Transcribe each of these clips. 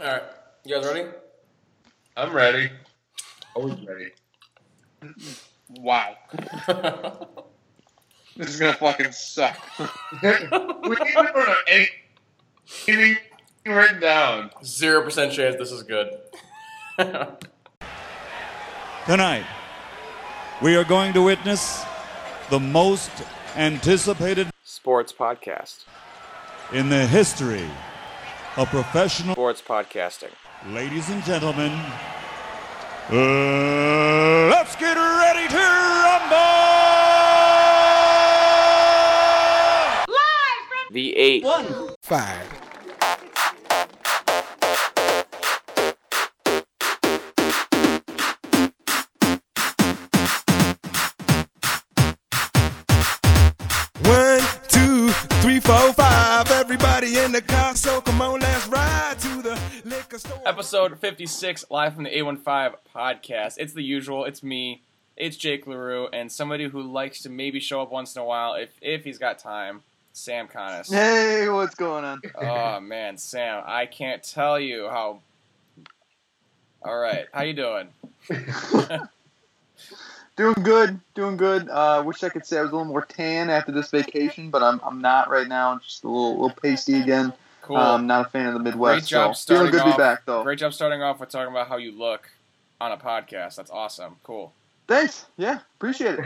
All right, you guys ready? I'm ready. Always ready. Wow. this is gonna fucking suck. we need to put anything written down. Zero percent chance this is good. Tonight, we are going to witness the most anticipated Sports podcast. in the history of professional. Sports podcasting. Ladies and gentlemen, uh, let's get ready to rumble! Live from the eight. Five. One, two, three, four, five. Everybody in the car, so Episode 56, live from the A15 podcast. It's the usual. It's me. It's Jake LaRue, and somebody who likes to maybe show up once in a while if, if he's got time, Sam Connis. Hey, what's going on? oh, man, Sam, I can't tell you how... All right, how you doing? Doing good, doing good. Uh, wish I could say I was a little more tan after this vacation, but I'm, I'm not right now. I'm just a little little pasty again. Cool. Um, not a fan of the Midwest. Great job so feeling starting good to off. be back though. Great job starting off with talking about how you look on a podcast. That's awesome. Cool. Thanks. Yeah, appreciate it.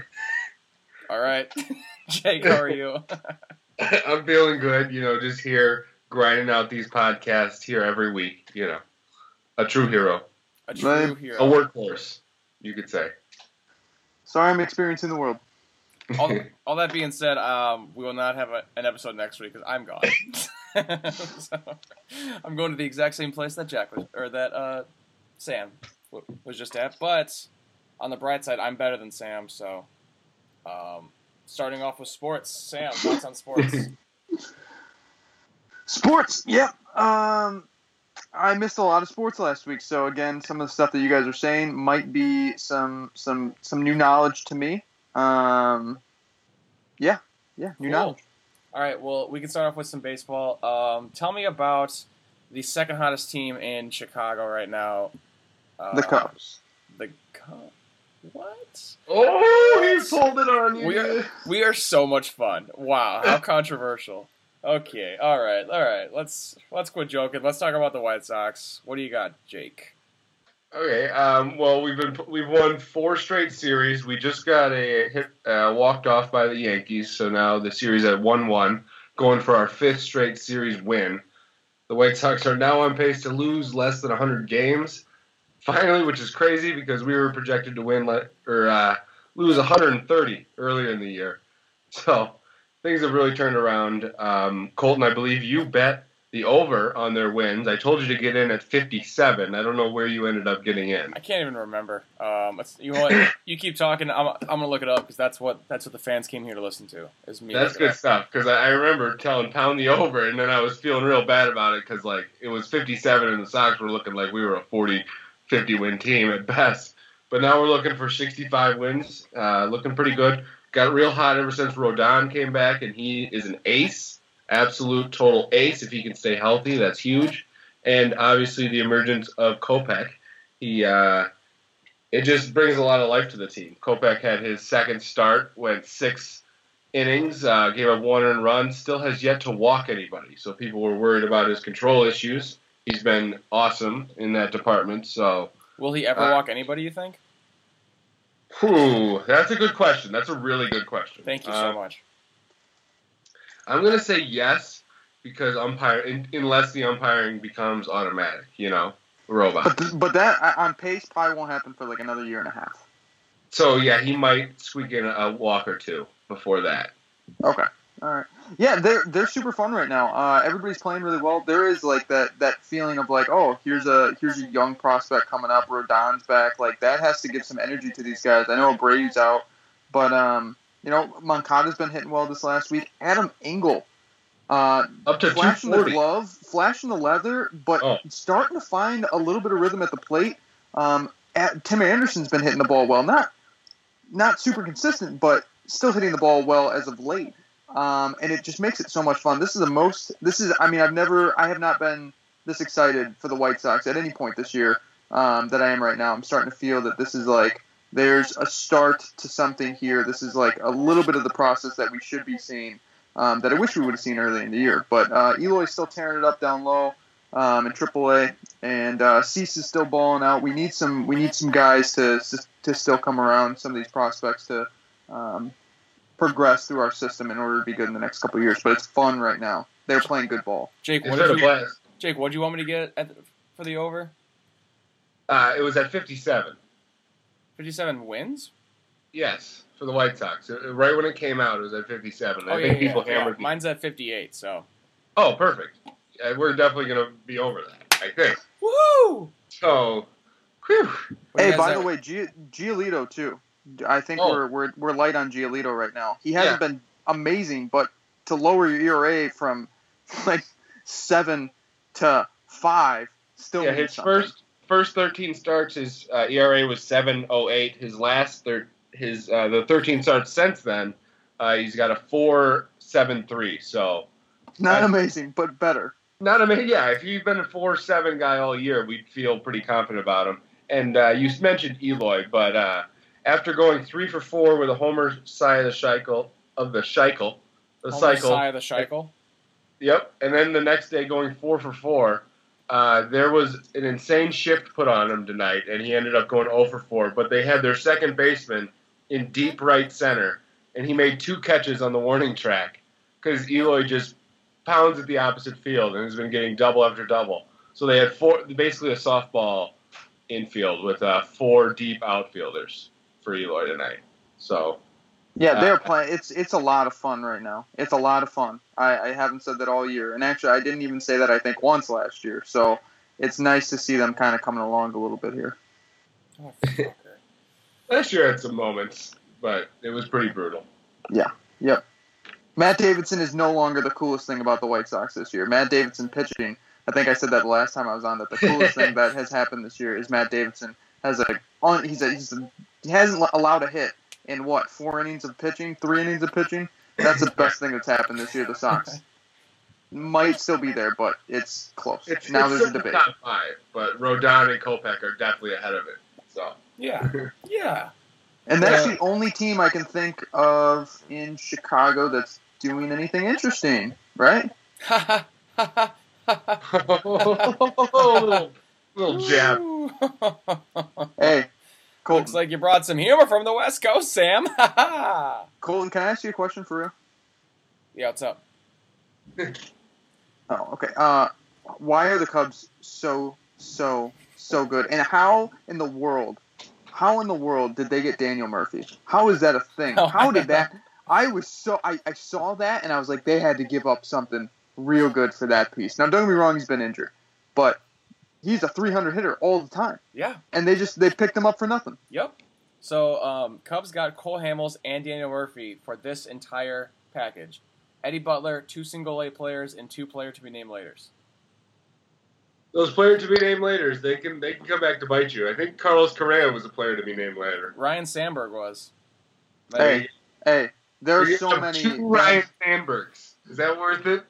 All right, Jake, how are you? I'm feeling good. You know, just here grinding out these podcasts here every week. You know, a true hero, A true Right. hero. a workhorse, you could say. Sorry, I'm experiencing the world. all, all that being said, um, we will not have a, an episode next week because I'm gone. so, I'm going to the exact same place that Jack was, or that uh, Sam w- was just at. But on the bright side, I'm better than Sam. So, um, starting off with sports, Sam, thoughts on sports? Sports. Yep. Um, I missed a lot of sports last week, so again, some of the stuff that you guys are saying might be some some some new knowledge to me. Um, yeah, yeah, new Cool. knowledge. All right, well, we can start off with some baseball. Um, tell me about the second hottest team in Chicago right now. Uh, The Cubs. The Cubs. What? Oh, he pulled it on you. We are we are so much fun. Wow, how controversial. Okay, all right, all right. Let's let's quit joking. Let's talk about the White Sox. What do you got, Jake? Okay. Um, well, we've been we've won four straight series. We just got a hit uh, walked off by the Yankees, so now the series at one-one, going for our fifth straight series win. The White Sox are now on pace to lose less than 100 games, finally, which is crazy because we were projected to win le- or uh, lose 130 earlier in the year. So things have really turned around. Um, Colton, I believe you bet the over on their wins. I told you to get in at 57. I don't know where you ended up getting in. I can't even remember. Um, it's, you know what? You keep talking. I'm, I'm gonna look it up because that's what that's what the fans came here to listen to. Is me. That's good stuff because I, I remember telling pound the over, and then I was feeling real bad about it because like it was 57, and the Sox were looking like we were a 40, 50 win team at best. But now we're looking for 65 wins, uh, looking pretty good. Got real hot ever since Rodon came back, and he is an ace, absolute total ace. If he can stay healthy, that's huge. And obviously the emergence of Kopech, he uh, it just brings a lot of life to the team. Kopech had his second start, went six innings, uh, gave up one earned run, still has yet to walk anybody. So people were worried about his control issues. He's been awesome in that department. So, Will he ever Uh, walk anybody? You think? whew, that's a good question. That's a really good question. Thank you so much. I'm gonna say yes because umpire, in, unless the umpiring becomes automatic, you know, robot. But but that on pace probably won't happen for like another year and a half. So yeah, he might squeak in a, a walk or two before that. Okay. All right. Yeah, they're they're super fun right now. Uh, everybody's playing really well. There is like that that feeling of like, oh, here's a here's a young prospect coming up. Rodon's back. Like that has to give some energy to these guys. I know Brady's out, but um, you know, Moncada's been hitting well this last week. Adam Engel, uh, Up to flashing the glove, flashing the leather, but Oh. starting to find a little bit of rhythm at the plate. Um, at, Tim Anderson's been hitting the ball well, not not super consistent, but still hitting the ball well as of late. Um, and it just makes it so much fun. This is the most. This is. I mean, I've never. I have not been this excited for the White Sox at any point this year um, that I am right now. I'm starting to feel that this is like there's a start to something here. This is like a little bit of the process that we should be seeing um, that I wish we would have seen early in the year. But uh, Eloy's still tearing it up down low um, in AAA, and uh, Cease is still balling out. We need some we need some guys to to still come around. Some of these prospects to um, progress through our system in order to be good in the next couple of years. But it's fun right now. They're playing good ball. Jake, what did you. Jake, what do you want me to get at the, for the over? Uh, it was at 57. 57 wins? Yes, for the White Sox. Uh, Right when it came out, it was at 57. I Oh, think yeah, people yeah, yeah. hammered. the- Mine's at 58, so. Oh, perfect. We're definitely going to be over that, I think. Woo! So, whew. What do you Hey, by have- the way, G- Giolito too. I think Oh. we're, we're we're light on Giolito right now. He hasn't Yeah. been amazing, but to lower your ERA from like seven to five still yeah, his something. first first 13 starts, his uh, ERA was 7.08. His last thir- his uh, the 13 starts since then, uh, he's got a 4.73. So not uh, amazing, but better. not amazing. Yeah, if you've been a 4.7 guy all year, we'd feel pretty confident about him. And uh, you mentioned Eloy, but uh, after going three for four with a homer side of the cycle of the cycle, the Homer cycle. Cy of the cycle. Yep. And then the next day going four for four. Uh, there was an insane shift put on him tonight, and he ended up going 0 for 4. But they had their second baseman in deep right center, and he made two catches on the warning track because Eloy just pounds at the opposite field and has been getting double after double. So they had four, basically a softball infield with uh, four deep outfielders for Eloy tonight. So Yeah, they're Uh, playing. It's it's a lot of fun right now. It's a lot of fun. I, I haven't said that all year, and actually, I didn't even say that. I think once last year. So it's nice to see them kind of coming along a little bit here. Oh, last year had some moments, but it was pretty brutal. Yeah. Yep. Matt Davidson is no longer the coolest thing about the White Sox this year. Matt Davidson pitching. I think I said that the last time I was on. That the coolest thing that has happened this year is Matt Davidson has a on. He's a, he's a, he hasn't allowed a hit in what four innings of pitching, three innings of pitching. That's the best thing that's happened this year. The Sox might still be there, but it's close. It's, now it's there's a debate. top five, but Rodon and Kopech are definitely ahead of it. So Yeah. Yeah. And that's Yeah. the only team I can think of in Chicago that's doing anything interesting, right? Ha ha ha ha little, little jab. Hey, Colton. Looks like you brought some humor from the West Coast, Sam. Colton, can I ask you a question for real? Yeah, what's up? Oh, okay. Uh, why are the Cubs so so so good? And how in the world, how in the world did they get Daniel Murphy? How is that a thing? Oh, How did that? I was so I, I saw that and I was like, they had to give up something real good for that piece. Now, don't get me wrong, he's been injured, but he's a 300 hitter all the time, Yeah. and they just they picked him up for nothing. Yep. So um, Cubs got Cole Hamels and Daniel Murphy for this entire package. Eddie Butler, two single A players, and two player to be named later. Those players to be named later, they can they can come back to bite you. I think Carlos Correa was a player to be named later. Ryne Sandberg was. Hey, hey, there are so many. Two Ryne Sandbergs. Is that worth it?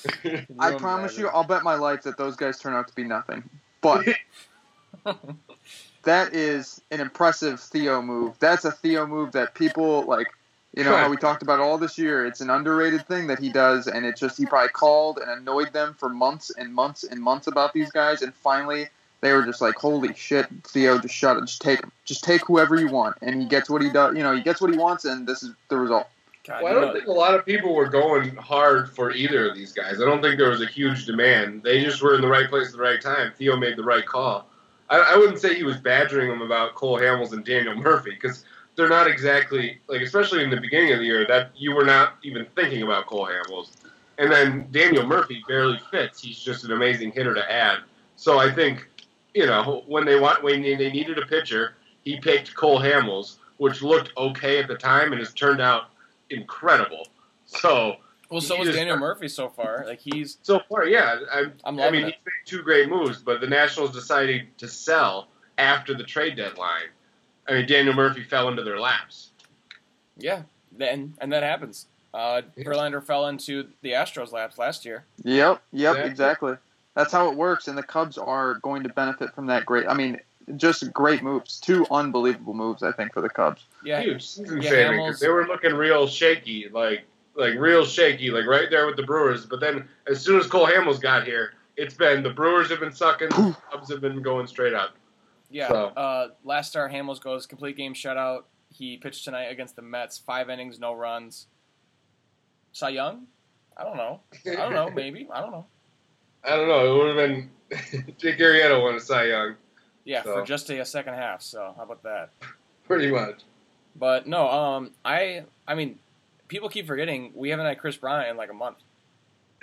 I promise you, I'll bet my life that those guys turn out to be nothing. But that is an impressive Theo move. That's a Theo move that people like. You know how we talked about all this year. It's an underrated thing that he does, and it's just he probably called and annoyed them for months and months and months about these guys, and finally they were just like, "Holy shit, Theo, just shut it, just take him, just take whoever you want," and he gets what he does. You know, he gets what he wants, and this is the result. God, Well, I don't know- think a lot of people were going hard for either of these guys. I don't think there was a huge demand. They just were in the right place at the right time. Theo made the right call. I, I wouldn't say he was badgering them about Cole Hamels and Daniel Murphy because they're not exactly like, especially in the beginning of the year, that you were not even thinking about Cole Hamels. And then Daniel Murphy barely fits. He's just an amazing hitter to add. So I think, you know, when they want when they needed a pitcher, he picked Cole Hamels, which looked okay at the time and has turned out incredible. So well, so he was Daniel Murphy so far. Like he's so far, yeah, I, I'm I mean, it. he's made two great moves, but the Nationals decided to sell after the trade deadline. I mean, Daniel Murphy fell into their laps. yeah. Then and that happens. Uh, Verlander fell into the Astros laps last year. Yep, yep, Exactly. exactly. That's how it works, and the Cubs are going to benefit from that great. I mean, just great moves. Two unbelievable moves, I think, for the Cubs. Yeah, huge season yeah, saving Hamels- because they were looking real shaky, like like real shaky, like right there with the Brewers. But then as soon as Cole Hamels got here, it's been the Brewers have been sucking, the Cubs have been going straight up. yeah. So- Uh, last start, Hamels goes complete game shutout. He pitched tonight against the Mets, five innings, no runs. Cy Young? I don't know. I don't know. Maybe I don't know. I don't know. It would have been Jake Arrieta won a Cy Young, Yeah, So- for just a, a second half. So how about that? pretty much. But no, um, I I mean, people keep forgetting we haven't had Kris Bryant in like a month.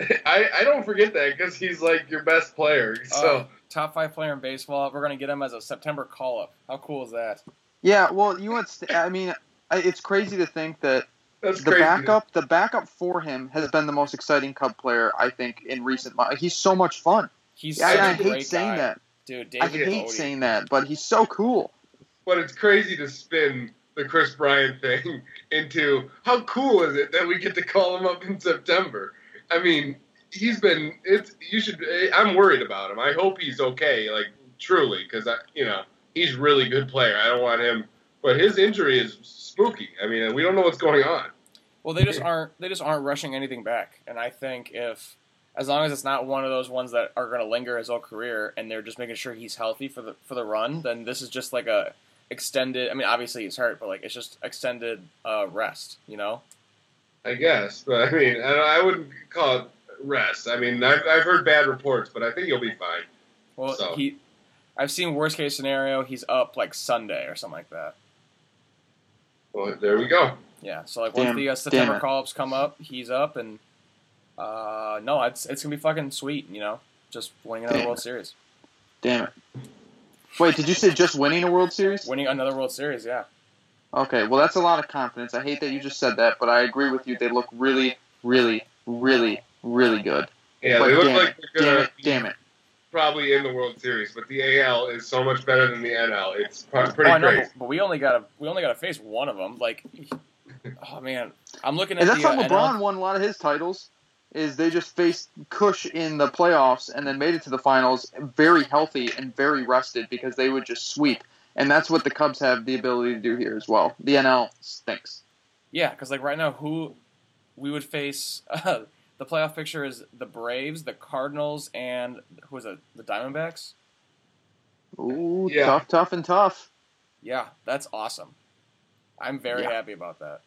I, I don't forget that because he's like your best player. So Oh, top five player in baseball. We're gonna get him as a September call up. How cool is that? Yeah, well, you know what's? I mean, I- it's crazy to think that that's the crazy. backup, the backup for him has been the most exciting Cub player I think in recent months. He's so much fun. He's I, such I a hate great saying guy. that. Dude. I hate Bodie. saying that, but he's so cool. But it's crazy to spin the Kris Bryant thing into how cool is it that we get to call him up in September? I mean, he's been. It's you should. I'm worried about him. I hope he's okay. Like truly, because I, you know, he's really good player. I don't want him. But his injury is spooky. I mean, we don't know what's going on. Well, they just aren't. They just aren't rushing anything back. And I think if, as long as it's not one of those ones that are going to linger his whole career, and they're just making sure he's healthy for the for the run, then this is just like a extended. I mean, obviously he's hurt, but like it's just extended uh, rest. You know? I guess, but I mean, I, I wouldn't call it rest. I mean, I've, I've heard bad reports, but I think he'll be fine. Well, So- he. I've seen worst case scenario. He's up like Sunday or something like that. Well, there we go. Yeah. So like once Damn- the uh, September call ups come up, he's up, and uh, no, it's it's gonna be fucking sweet. You know, just winning another Damn World. Series, Damn it. Wait, did you say just winning a World Series? winning another World Series. Yeah. Okay, well that's a lot of confidence. I hate that you just said that, but I agree with you. They look really, really, really, really good. Yeah, but they look damn like it, they're damn gonna it, damn it. probably in the World Series, but the AL is so much better than the NL. It's pretty oh, know, crazy. but, but we only got to we only got to face one of them. Like, oh man, I'm looking at And that's the how uh, LeBron NL won a lot of his titles. Is they just faced Cush in the playoffs and then made it to the finals very healthy and very rested because they would just sweep. And that's what the Cubs have the ability to do here as well. The NL stinks. Yeah, because like right now, who we would face uh, the playoff picture is the Braves, the Cardinals, and who is it? The Diamondbacks. Ooh, Yeah. tough, tough, and tough. Yeah, that's awesome. I'm very Yeah. happy about that.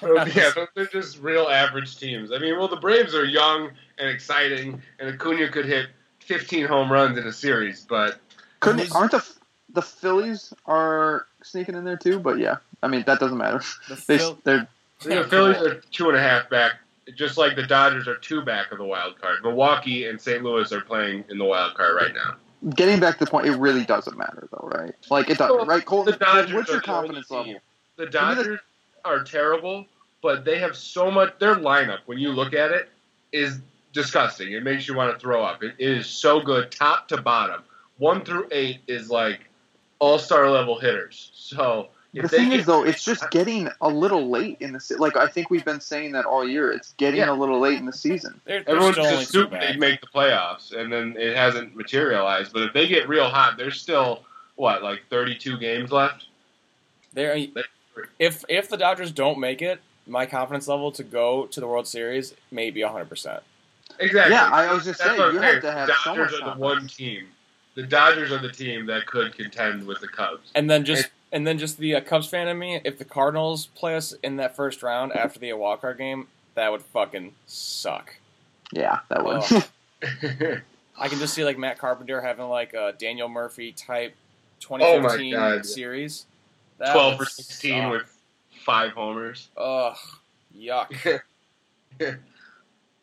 So, yeah, those are just real average teams. I mean, well, the Braves are young and exciting, and Acuna could hit 15 home runs in a series, but Couldn't aren't the the Phillies are sneaking in there too? But yeah, I mean that doesn't matter. The They Phil- they're the Phillies are two and a half back, just like the Dodgers are two back of the wild card. Milwaukee and St. Louis are playing in the wild card right now. getting back to the point. It really doesn't matter though, right? Like it does, Well, right? Colton, the Dodgers what's your confidence level? The- Dodgers are terrible, but they have so much. Their lineup, when you look at it, is disgusting. It makes you want to throw up. It is so good, top to bottom. One through eight is like all star level hitters. So The if they thing get, is, though, it's just getting a little late in the se- like. I think we've been saying that all year. It's getting Yeah. a little late in the season. They're, they're Everyone's just assuming they make the playoffs, and then it hasn't materialized. But if they get real hot, there's still what like 32 games left. They're, if if the Dodgers don't make it, my confidence level to go to the World Series may be 100. percent Exactly. Yeah, I was just That's saying, you have to have the so Dodgers much are the one team. The Dodgers are the team that could contend with the Cubs. And then just and then just the uh, Cubs fan in me, if the Cardinals play us in that first round after the wild card game, that would fucking suck. Yeah, that would. Oh. I can just see like Matt Carpenter having like a Daniel Murphy type Oh 2015 God. series. That 12 would for 16 suck. with five homers. Ugh, yuck.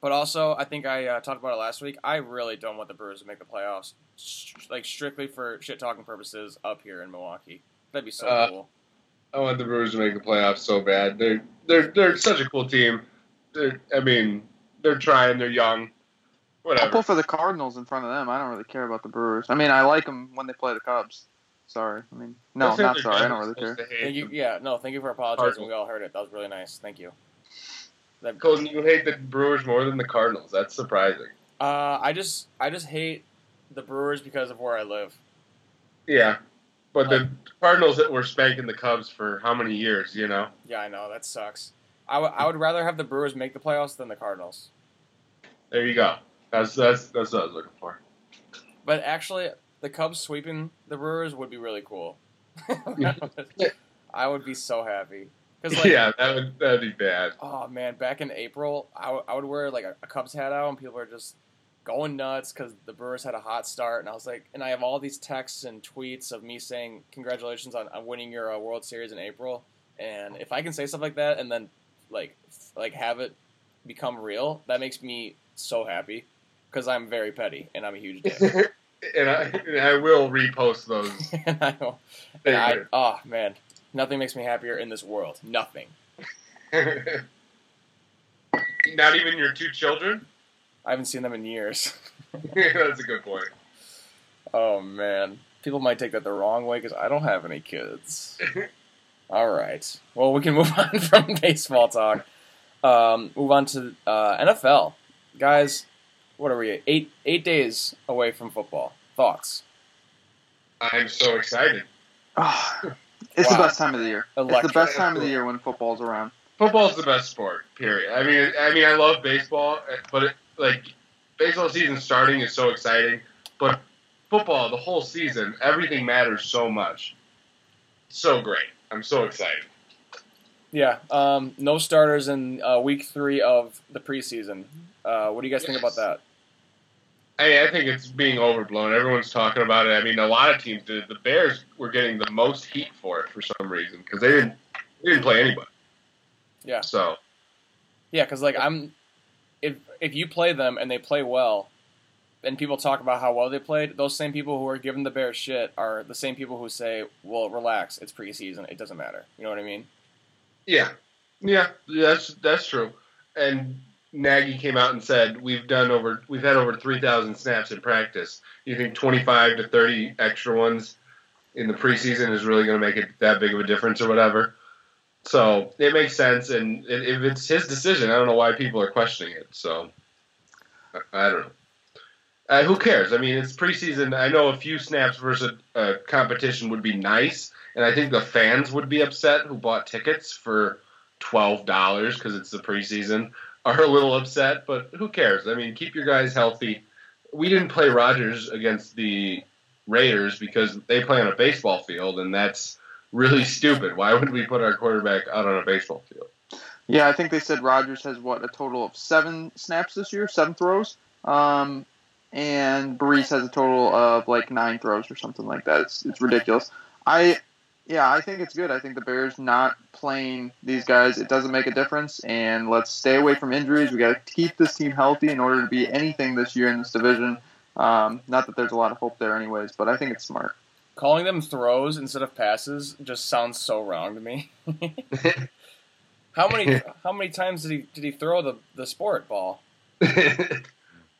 But also, I think I uh, talked about it last week. I really don't want the Brewers to make the playoffs, st- like strictly for shit talking purposes up here in Milwaukee. That'd be so Uh, cool. I want the Brewers to make the playoffs so bad. They're they're they're such a cool team. They're, I mean, they're trying. They're young. I'll pull for the Cardinals in front of them. I don't really care about the Brewers. I mean, I like them when they play the Cubs. Sorry, I mean, no, I think not sorry. I don't really care. Thank you. Yeah, no, thank you for apologizing. We all heard it. That was really nice. Thank you. That, Colton, you hate the Brewers more than the Cardinals. That's surprising. Uh, I just I just hate the Brewers because of where I live. Yeah, but the Cardinals that were spanking the Cubs for how many years? You know. Yeah, I know that sucks. I would- I would rather have the Brewers make the playoffs than the Cardinals. There you go. That's that's that's what I was looking for. But actually, the Cubs sweeping the Brewers would be really cool. I would be so happy because like yeah, that would that'd be bad. Oh man, back in April, I, w- I would wear like a, a Cubs hat out, and people are just going nuts because the Brewers had a hot start. And I was like, and I have all these texts and tweets of me saying congratulations on, on winning your uh, World Series in April. And if I can say stuff like that and then like f- like have it become real, that makes me so happy because I'm very petty and I'm a huge dick. and I and I will repost those. and I, know- and I oh man, nothing makes me happier in this world. Nothing. Not even your two children. I haven't seen them in years. That's a good point. Oh man, people might take that the wrong way because I don't have any kids. All right, well we can move on from baseball talk. Um, move on to uh, NFL, guys. What are we? Eight eight days away from football. Thoughts? I'm so excited. Ah, it's Wow. the best time of the year. It's the best time of the year when football's around. Football's the best sport. Period. I mean, I mean, I love baseball, but it, like baseball season starting is so exciting. But football, the whole season, everything matters so much. So great. I'm so excited. Yeah. Um, no starters in uh, week three of the preseason. Uh, what do you guys think about that? I, I think it's being overblown. Everyone's talking about it. I mean, a lot of teams did. The Bears were getting the most heat for it for some reason because they didn't they didn't play anybody. Yeah. So Yeah, because like I'm, if if you play them and they play well, and people talk about how well they played, those same people who are giving the Bears shit are the same people who say, "Well, relax, it's preseason, it doesn't matter." You know what I mean? yeah, yeah, that's that's true. And Nagy came out and said we've done over we've had over three thousand snaps in practice. You think twenty five to thirty extra ones in the preseason is really going to make it that big of a difference or whatever? So it makes sense, and if it's his decision, I don't know why people are questioning it. So I, don't know. Uh, who cares? I mean, it's preseason. I know a few snaps versus a, a competition would be nice, and I think the fans would be upset who bought tickets for twelve dollars because it's the preseason are a little upset. But who cares? I mean, keep your guys healthy. We didn't play Rodgers against the Raiders because they play on a baseball field, and that's really stupid. Why would we put our quarterback out on a baseball field? Yeah, I think they said Rodgers has what a total of seven snaps this year, seven throws. Um, and Brees has a total of like nine throws or something like that. It's it's ridiculous. I yeah, I think it's good. I think the Bears not playing these guys it doesn't make a difference, and let's stay away from injuries. We got to keep this team healthy in order to be anything this year in this division. Um, not that there's a lot of hope there, anyways, but I think it's smart. Calling them throws instead of passes just sounds so wrong to me. how many how many times did he did he throw the the sport ball?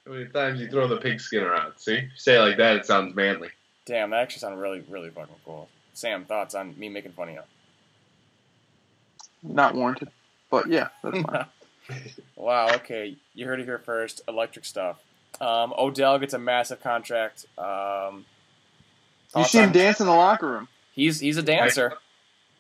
How many times you throw the pigskin around? See, you say it like that, it sounds manly. Damn, that actually sounded really really fucking cool. Sam, thoughts on me making fun of you? Not warranted, but yeah, that's fine. wow. Okay, you heard it here first. Electric stuff. Um, Odell gets a massive contract. Um, you see him on- dance in the locker room. He's he's a dancer.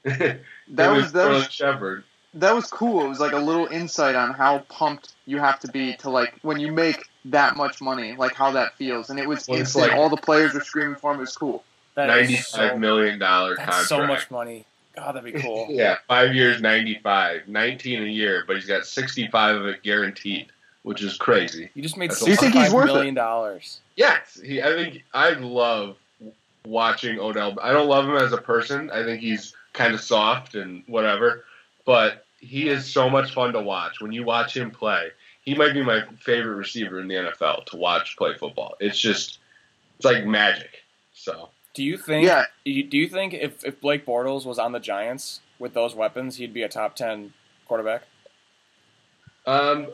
That was that was Sterling Shepard. that was cool. It was like a little insight on how pumped you have to be to like when you make that much money, like how that feels. And it was Well, it's instant. like- All the players were screaming for him. It was cool. That is Ninety-five so, million dollar That's contract. so much money. God, that'd be cool. yeah, five years, 95, 19 a year, but he's got 65 of it guaranteed, which is crazy. You just made Do you think he's sixty-five worth it? million dollars. Yes, he. I think I love watching Odell. I don't love him as a person. I think he's kind of soft and whatever, but he is so much fun to watch. When you watch him play, he might be my favorite receiver in the NFL to watch play football. It's just, it's like magic. So Do you think? Yeah, Do you think if, if Blake Bortles was on the Giants with those weapons, he'd be a top ten quarterback? Um,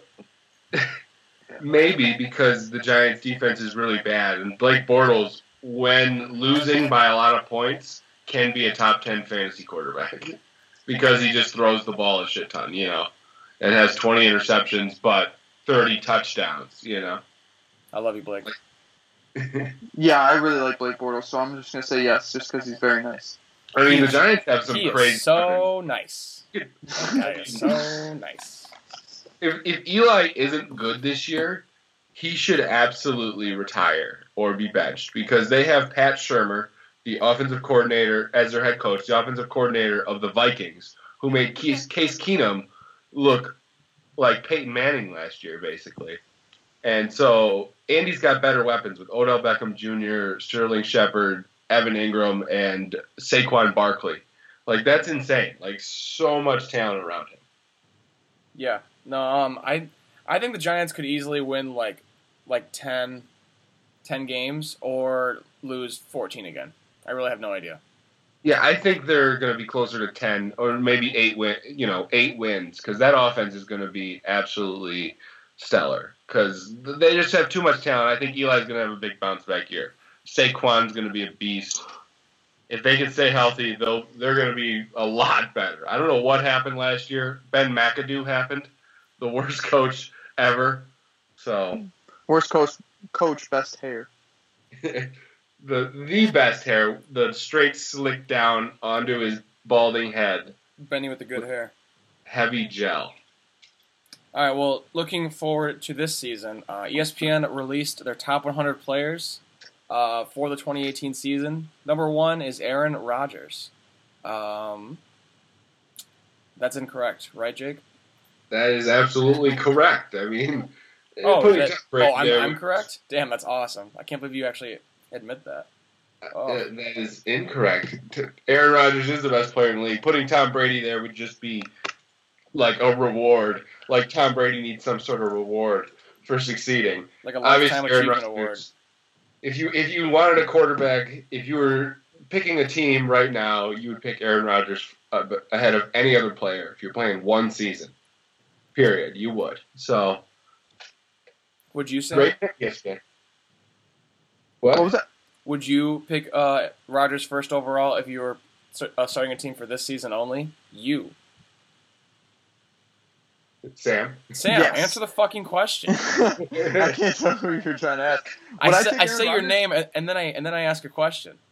maybe because the Giants' defense is really bad, and Blake Bortles, when losing by a lot of points, can be a top ten fantasy quarterback because he just throws the ball a shit ton, you know, and has twenty interceptions but thirty touchdowns, you know. I love you, Blake. Yeah, I really like Blake Bortles, so I'm just gonna say yes, just because he's very nice. I mean, the Giants have some He crazy. is so nice. That is so nice. if, if Eli isn't good this year, he should absolutely retire or be benched because they have Pat Shurmur, the offensive coordinator, as their head coach, the offensive coordinator of the Vikings, who made Case, Case Keenum look like Peyton Manning last year, basically. And so Andy's got better weapons with Odell Beckham Jr., Sterling Shepard, Evan Engram, and Saquon Barkley. Like that's insane. Like so much talent around him. Yeah. No, um, I I think the Giants could easily win like like 10, 10 games or lose 14 again. I really have no idea. Yeah, I think they're going to be closer to ten or maybe eight win. You know, eight wins because that offense is going to be absolutely stellar because they just have too much talent. I think Eli's going to have a big bounce back year. Saquon's going to be a beast. If they can stay healthy, they'll they're going to be a lot better. I don't know what happened last year. Ben McAdoo happened, the worst coach ever. So Worst coach, coach, best hair. the the best hair, the straight slick down onto his balding head, Benny with the good hair. heavy gel. All right. Well, looking forward to this season, uh, ESPN released their top 100 players uh, for the 2018 season. Number one is Aaron Rodgers. Um, that's incorrect, right, Jake? That is absolutely correct. I mean, Oh, putting that- Tom Brady oh, I'm, I'm correct. Damn, that's awesome. I can't believe you actually admit that. Oh. Uh, that is incorrect. Aaron Rodgers is the best player in the league. Putting Tom Brady there would just be like a reward. Like Tom Brady needs some sort of reward for succeeding. Like a Obviously, lifetime Aaron achievement Rodgers. award. If you if you wanted a quarterback, if you were picking a team right now, you would pick Aaron Rodgers uh, ahead of any other player. If you're playing one season, period, you would. So Would you say? great pick yesterday. What What? was that? Would you pick uh, Rodgers first overall if you were uh, starting a team for this season only? You, Sam. Sam, Yes. answer the fucking question. I can't tell who you're trying to ask. I, I say, take I say your name and, and then I and then I ask a question.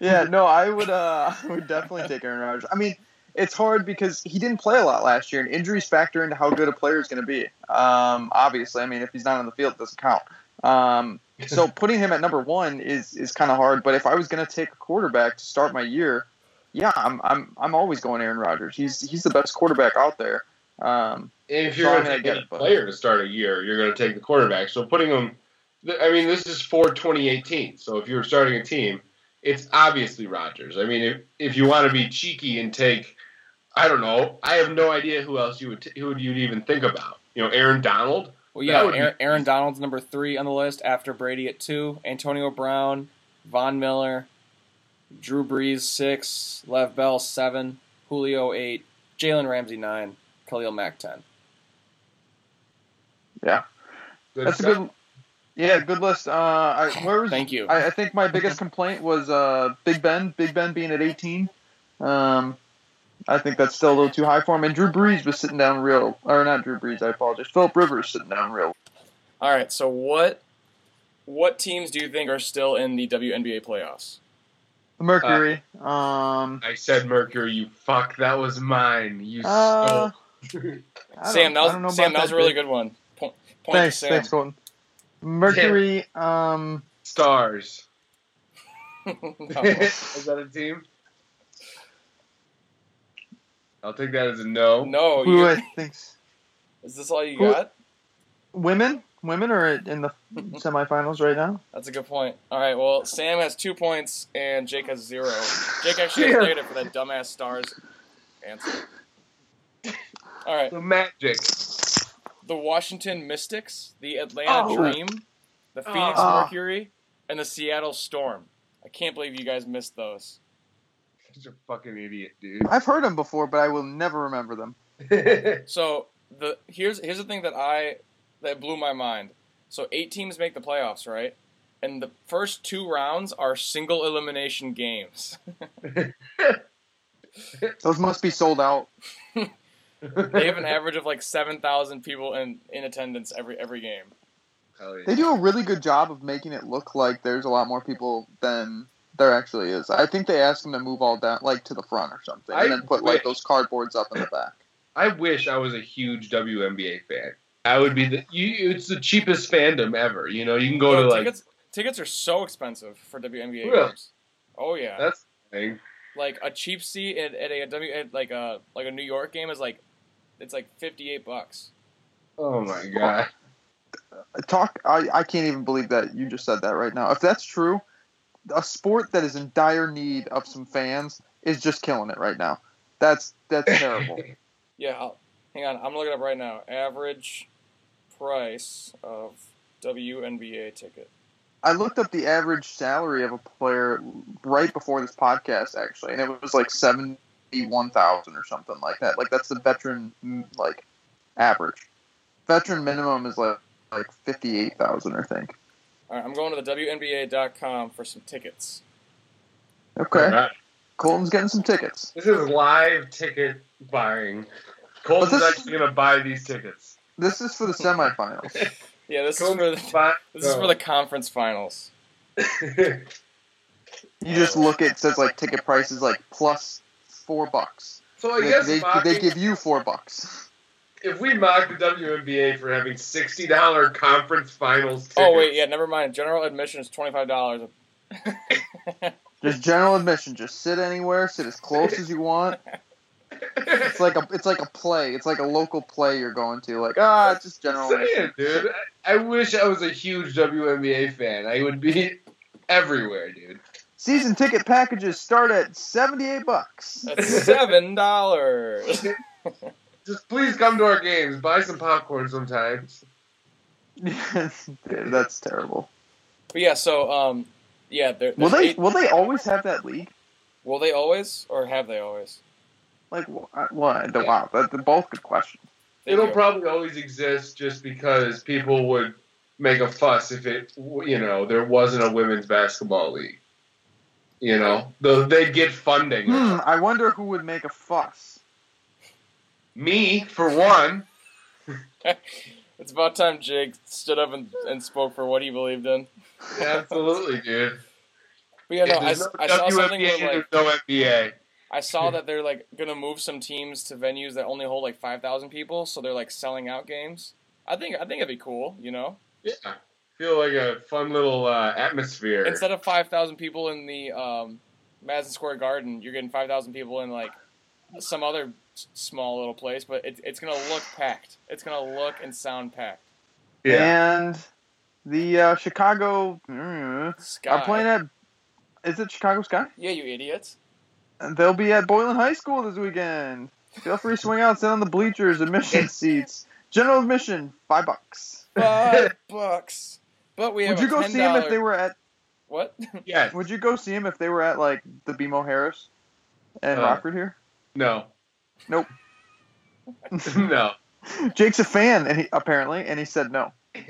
Yeah, no, I would. Uh, I would definitely take Aaron Rodgers. I mean, it's hard because he didn't play a lot last year, and injuries factor into how good a player is going to be. Um, obviously, I mean, if he's not on the field, it doesn't count. Um, so putting him at number one is is kind of hard. But if I was going to take a quarterback to start my year, yeah, I'm I'm I'm always going Aaron Rodgers. He's he's the best quarterback out there. Um, if you're I'm going to get a player to start a year, you're going to take the quarterback. So putting him, I mean, this is for 2018. So if you're starting a team, it's obviously Rodgers. I mean, if, if you want to be cheeky and take, I don't know, I have no idea who else you would t- who would you'd even think about. You know, Aaron Donald. Well, yeah, would be- Aaron, Aaron Donald's number three on the list after Brady at two, Antonio Brown, Von Miller, Drew Brees six, Lev Bell seven, Julio eight, Jalen Ramsey nine, Khalil Mack ten. Good that's a good. Yeah, good list. Uh, I, where was Thank you. I, I think my biggest complaint was uh, Big Ben. Big Ben being at 18. Um, I think that's still a little too high for him. And Drew Brees was sitting down real, or not Drew Brees. I apologize. Philip Rivers sitting down real. All right, so what what teams do you think are still in the WNBA playoffs? Mercury. um, I said Mercury. You fuck. That was mine. You Uh, stole. Sam, that was Sam, about that was a really good one. Point, point Thanks, Sam. thanks, Colton. Mercury. Um, Stars. Is that a team? I'll take that as a no. no, who you, I think's is this all you Who- got? women? Women are in the semifinals right now. That's a good point. All right, well, Sam has two points and Jake has zero. Jake actually has Yeah. negative for that dumbass stars answer. All right, The Magic. the Washington Mystics, the Atlanta Oh. Dream, the oh. Phoenix Oh. Mercury, and the Seattle Storm. I can't believe you guys missed those. Such a fucking idiot, dude. I've heard them before, but I will never remember them. So the here's here's the thing that I that blew my mind. So eight teams make the playoffs, right? And the first two rounds are single elimination games. Those must be sold out. they have an average of like seven thousand people in in attendance every every game. Yeah. They do a really good job of making it look like there's a lot more people than there actually is. I think they asked them to move all down, like to the front or something, I and then put like those cardboards up in the back. I wish I was a huge WNBA fan. I would be the. You, it's the cheapest fandom ever. You know, you can go Yo, to like. tickets, tickets are so expensive for WNBA Really? games. Oh yeah, That's the like a cheap seat at, at a W at like a like a New York game is like it's like fifty eight bucks. Oh my god. Talk. I, I can't even believe that you just said that right now. If that's true, a sport that is in dire need of some fans is just killing it right now. That's that's terrible. Yeah, I'll, hang on, I'm looking up right now. Average price of WNBA ticket. I looked up the average salary of a player right before this podcast, actually, and it was like seventy-one thousand or something like that. Like that's the veteran like average. Veteran minimum is like like fifty-eight thousand, I think. All right, I'm going to the WNBA.com for some tickets. Okay, Alright. Colton's getting some tickets. This is live ticket buying. Colton's this- actually gonna buy these tickets. This is for the semifinals. Yeah, this is for the buy- this is for the conference finals. You just look at it says like ticket prices like plus four bucks. so I They, guess they, mocking- they give you four bucks. if we mock the WNBA for having sixty dollar conference finals tickets, Oh wait, yeah, never mind. General admission is twenty five dollars. Just general admission. Just sit anywhere. Sit as close as you want. It's like a it's like a play. It's like a local play you're going to. Like ah, it's just general. admission. saying, dude. I, I wish I was a huge WNBA fan. I would be everywhere, dude. Season ticket packages start at seventy-eight bucks. That's seven dollars. Just please come to our games. Buy some popcorn sometimes. Dude, that's terrible. But yeah, so um, yeah, there, Will they eight- will they always have that league? will they always or have they always? Like what? The, wow, that, they're both good questions. It'll probably always exist just because people would make a fuss if it, you know, there wasn't a women's basketball league. You know, The- they'd get funding. Hmm, I wonder who would make a fuss. Me, for one. It's about time Jake stood up and, and spoke for what he believed in. Absolutely, dude. But yeah, no, I, there's no I saw something WNBA, where like no NBA. I saw that they're like gonna move some teams to venues that only hold like five thousand people, so they're like selling out games. I think I think it'd be cool, you know. Yeah. Feel like a fun little uh, atmosphere. Instead of five thousand people in the um, Madison Square Garden, you're getting five thousand people in like some other small little place, but it, it's gonna look packed. It's gonna look and sound packed. yeah. And the uh, Chicago mm, Sky. are playing at. Is it Chicago Sky? Yeah, you idiots. And they'll be at Boylan High School this weekend. Feel free to swing out, sit on the bleachers, admission seats. General admission, five bucks. Five bucks. But we have Would you a go see them if they were at? What? Yes. Would you go see them if they were at like the BMO Harris and Uh. Rockford here? No. Nope. no. Jake's a fan, and he apparently, and he said no. yeah,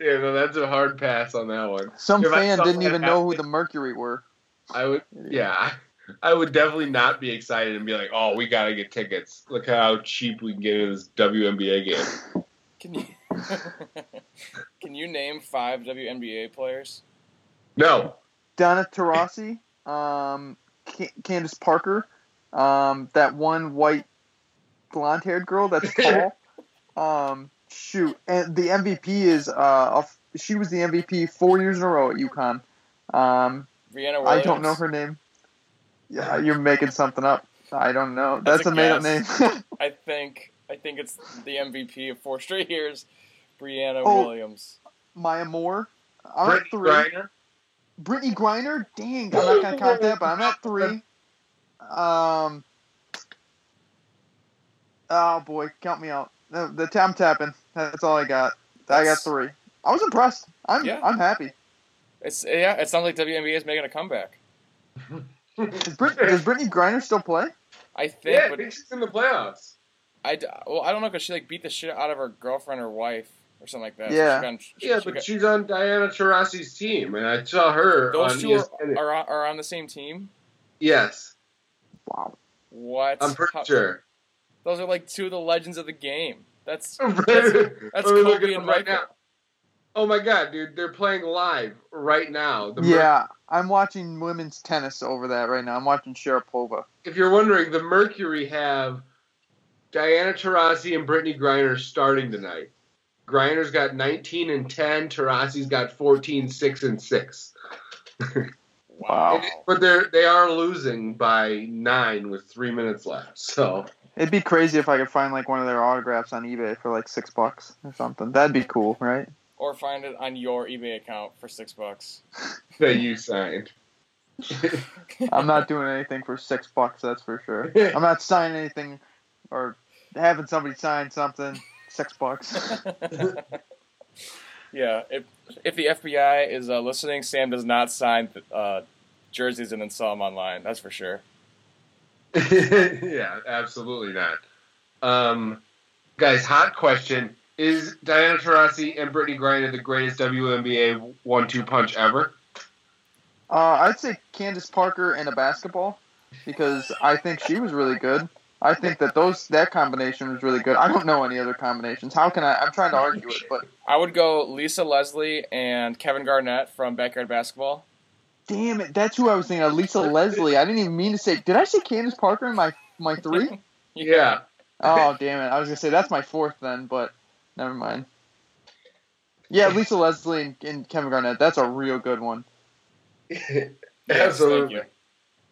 no, that's a hard pass on that one. Some If fan didn't that even know who the Mercury were. I would, yeah, I would definitely not be excited and be like, "Oh, we gotta get tickets. Look how cheap we can get in this WNBA game." Can you Can you name five WNBA players? No, Donna Taurasi, um, Ca- Candace Parker, um, that one white blonde-haired girl that's tall. um, shoot, and the MVP is uh, of, she was the MVP four years in a row at UConn. Um, Rihanna Williams. I don't know her name. Yeah, you're making something up. I don't know. That's That's, a a made-up name. I think I think it's the MVP of four straight years, Brianna Oh. Williams. Maya Moore. I'm at Brittany three. Griner. Brittany Griner. Dang, I'm not gonna count that, but I'm at three. Um. Oh boy, count me out. The, the I'm tapping. That's all I got. I got three. I was impressed. I'm Yeah. I'm happy. It's yeah. It sounds like WNBA is making a comeback. Does, Brit- does Brittany Griner still play? I think, Yeah, I think she's in the playoffs. I d- well I don't know because she like beat the shit out of her girlfriend or wife or something like that. So Yeah. she got, she, Yeah, she but got- she's on Diana Taurasi's team, and I saw her those on two are, ESPN. are, on, are on the same team. Yes, Wow. What? I'm pretty How- sure. Those are like two of the legends of the game. That's That's, that's Let me look Kobe and up right Michael. Oh my god, dude, they're playing live right now. The Mer- Yeah, I'm watching women's tennis over that right now. I'm watching Sharapova. if you're wondering, the Mercury have Diana Taurasi and Brittany Griner starting tonight. Griner's got 19 and 10. Taurasi's got 14, 6 and 6. Wow. But they're they are losing by nine with three minutes left. So It'd be crazy if I could find like one of their autographs on eBay for like six bucks or something. That'd be cool, right? Or find it on your eBay account for six bucks. that you signed. I'm not doing anything for six bucks, that's for sure. I'm not signing anything or having somebody sign something. Six bucks. yeah, if if the FBI is uh, listening, Sam does not sign uh, jerseys and then sell them online. That's for sure. yeah, absolutely not. Um, guys, hot question: Is Diana Taurasi and Brittney Griner the greatest WNBA one-two punch ever? Uh, I'd say Candace Parker in a basketball because I think she was really good. I think that those that combination was really good. I don't know any other combinations. How can I? I'm trying to argue it, but I would go Lisa Leslie and Kevin Garnett from Backyard Basketball. damn it, that's who I was thinking. of, Lisa Leslie. I didn't even mean to say. Did I say Candace Parker in my my three? Yeah. Oh damn it! I was gonna say that's my fourth then, but never mind. Yeah, Lisa Leslie and, and Kevin Garnett. That's a real good one. Yes, thank Absolutely. you.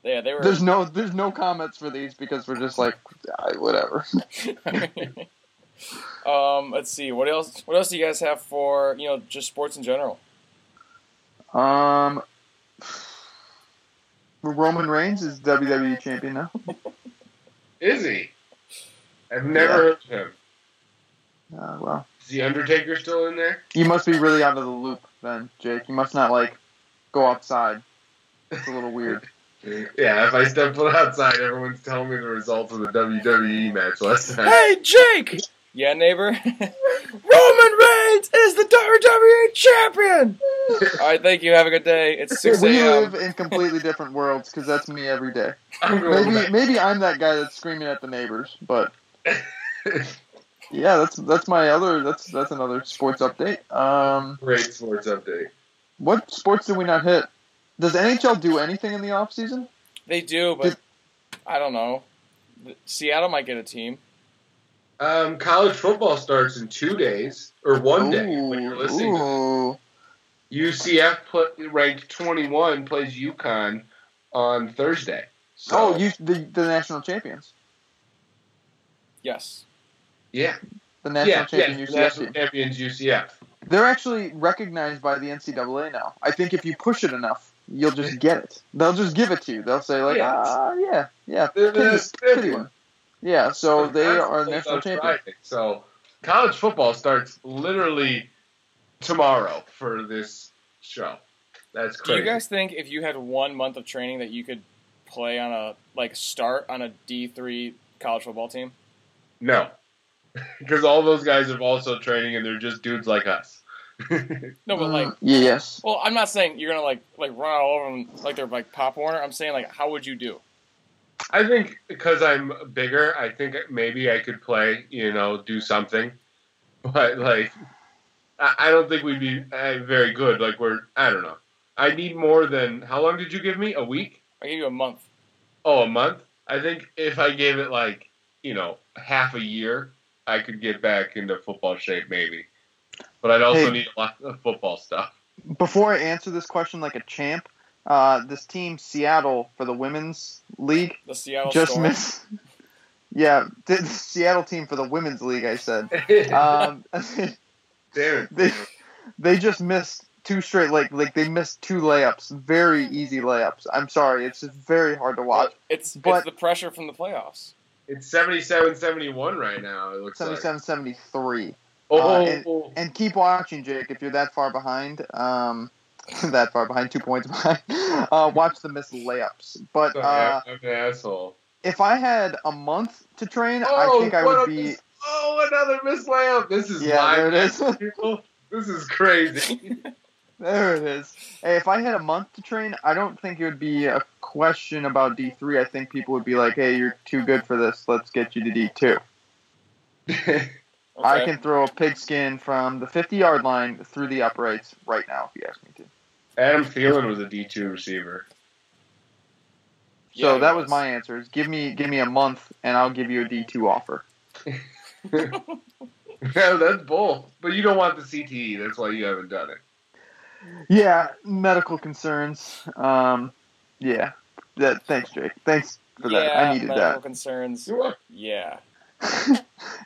Yeah, they were. There's no there's no comments for these because we're just like whatever. um, let's see. What else? What else do you guys have for you know just sports in general? Um, Roman Reigns is WWE champion now. Is he? I've never Yeah. heard of him. Uh, well, Is the Undertaker still in there? you must be really out of the loop then, Jake. You must not like go outside. It's a little weird. Yeah, if I step foot outside, everyone's telling me the results of the WWE match last night. Hey, Jake. Yeah, neighbor. Roman Reigns is the WWE champion. All right, thank you. Have a good day. It's six a.m. we live in completely different worlds because that's me every day. I'm Maybe maybe I'm that guy that's screaming at the neighbors, but yeah, that's that's my other that's that's another sports update. Um, Great sports update. what sports did we not hit? Does NHL do anything in the off season? They do, but I don't know. Seattle might get a team. Um, college football starts in two days or one day when you're listening. to Ooh. UCF put, ranked 21 plays UConn on Thursday. So, Oh, you the, the national champions, Yes. Yeah, the national yeah, champion yeah, UCF national champions UCF. They're actually recognized by the NCAA now. I think if you push it enough, you'll just get it. They'll just give it to you. They'll say like, Yeah. ah, yeah, yeah, They're the pity, pity champions. one. Yeah, so they That's are on national champions. Friday. So college football starts literally tomorrow for this show. That's crazy. Do you guys think if you had one month of training that you could play on a like start on a D three college football team? no, because all those guys are also training, and they're just dudes like us. No, but like, Mm, yes. well, I'm not saying you're gonna like like run all over them like they're like Pop Warner. I'm saying like, how would you do? I think because I'm bigger, I think maybe I could play, you know, do something. But like, I I don't think we'd be uh, very good. Like we're, I don't know. I need more than how long did you give me? A week? I gave you a month. Oh, a month. I think if I gave it like, you know, half a year, I could get back into football shape maybe. But I'd also Hey. need a lot of football stuff. Before I answer this question like a champ, uh, this team Seattle for the women's league The Seattle just Storm. missed. Yeah, the the Seattle team for the women's league. I said. Um, they they just missed two straight like like they missed two layups, very easy layups. I'm sorry, it's just very hard to watch. It's But- it's the pressure from the playoffs. It's 77-71 right now. It looks like. 77 73. Oh, Uh, oh, and- oh. And keep watching, Jake, if you're that far behind. Um, that far behind, two points behind. Uh, watch the missed layups. But uh, I'm asshole. if I had a month to train, Oh, I think I would be. miss- oh, another missed layup. This is Yeah, live. there it is. people. This is crazy. There it is. Hey, if I had a month to train, I don't think it would be a question about D3. I think people would be like, hey, you're too good for this. Let's get you to D2. I can throw a pigskin from the 50 yard line through the uprights right now if you ask me to. Adam Thielen was a D two receiver. So Yeah, that was was. my answers. Give me give me a month and I'll give you a D2 offer. Yeah, that's bull. But you don't want the CTE. That's why you haven't done it. Yeah, medical concerns. Um, yeah. That. Thanks, Jake. Thanks for yeah, that. I needed medical that. concerns. Yeah.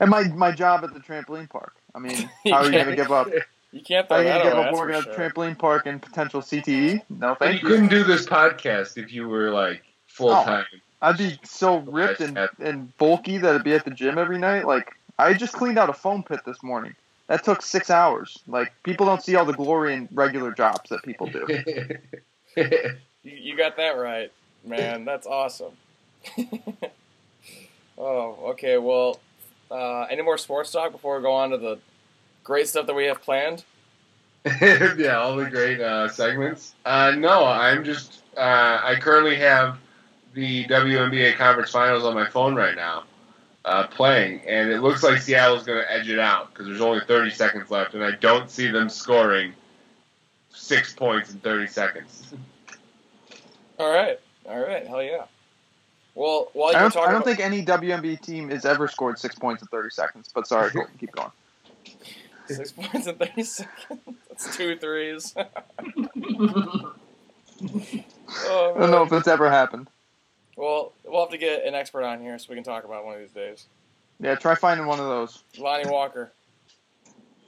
and my my job at the trampoline park. I mean, how are you gonna give up? You can't How throw are that gonna give away, up that's working for at sure. a trampoline park and potential CTE? No, But you you. couldn't do this podcast if you were like full time. I'd be so ripped and, and bulky that I'd be at the gym every night. Like I just cleaned out a foam pit this morning. That took six hours. Like people don't see all the glory in regular jobs that people do. You, you got that right, man. That's awesome. oh, okay. Well, uh, any more sports talk before we go on to the great stuff that we have planned? yeah, all the great uh, segments. Uh, no, I'm just. Uh, I currently have the WNBA conference finals on my phone right now, uh, playing, and it looks like Seattle's going to edge it out because there's only 30 seconds left, and I don't see them scoring six points in 30 seconds. All right. All right. Hell yeah. Well, while you I don't, talking I don't about, think any WNBA team has ever scored six points in 30 seconds. But sorry, keep going. six points in thirty seconds. That's two threes. oh, I don't know if it's ever happened. Well, we'll have to get an expert on here so we can talk about it one of these days. Yeah, try finding one of those. Lonnie Walker.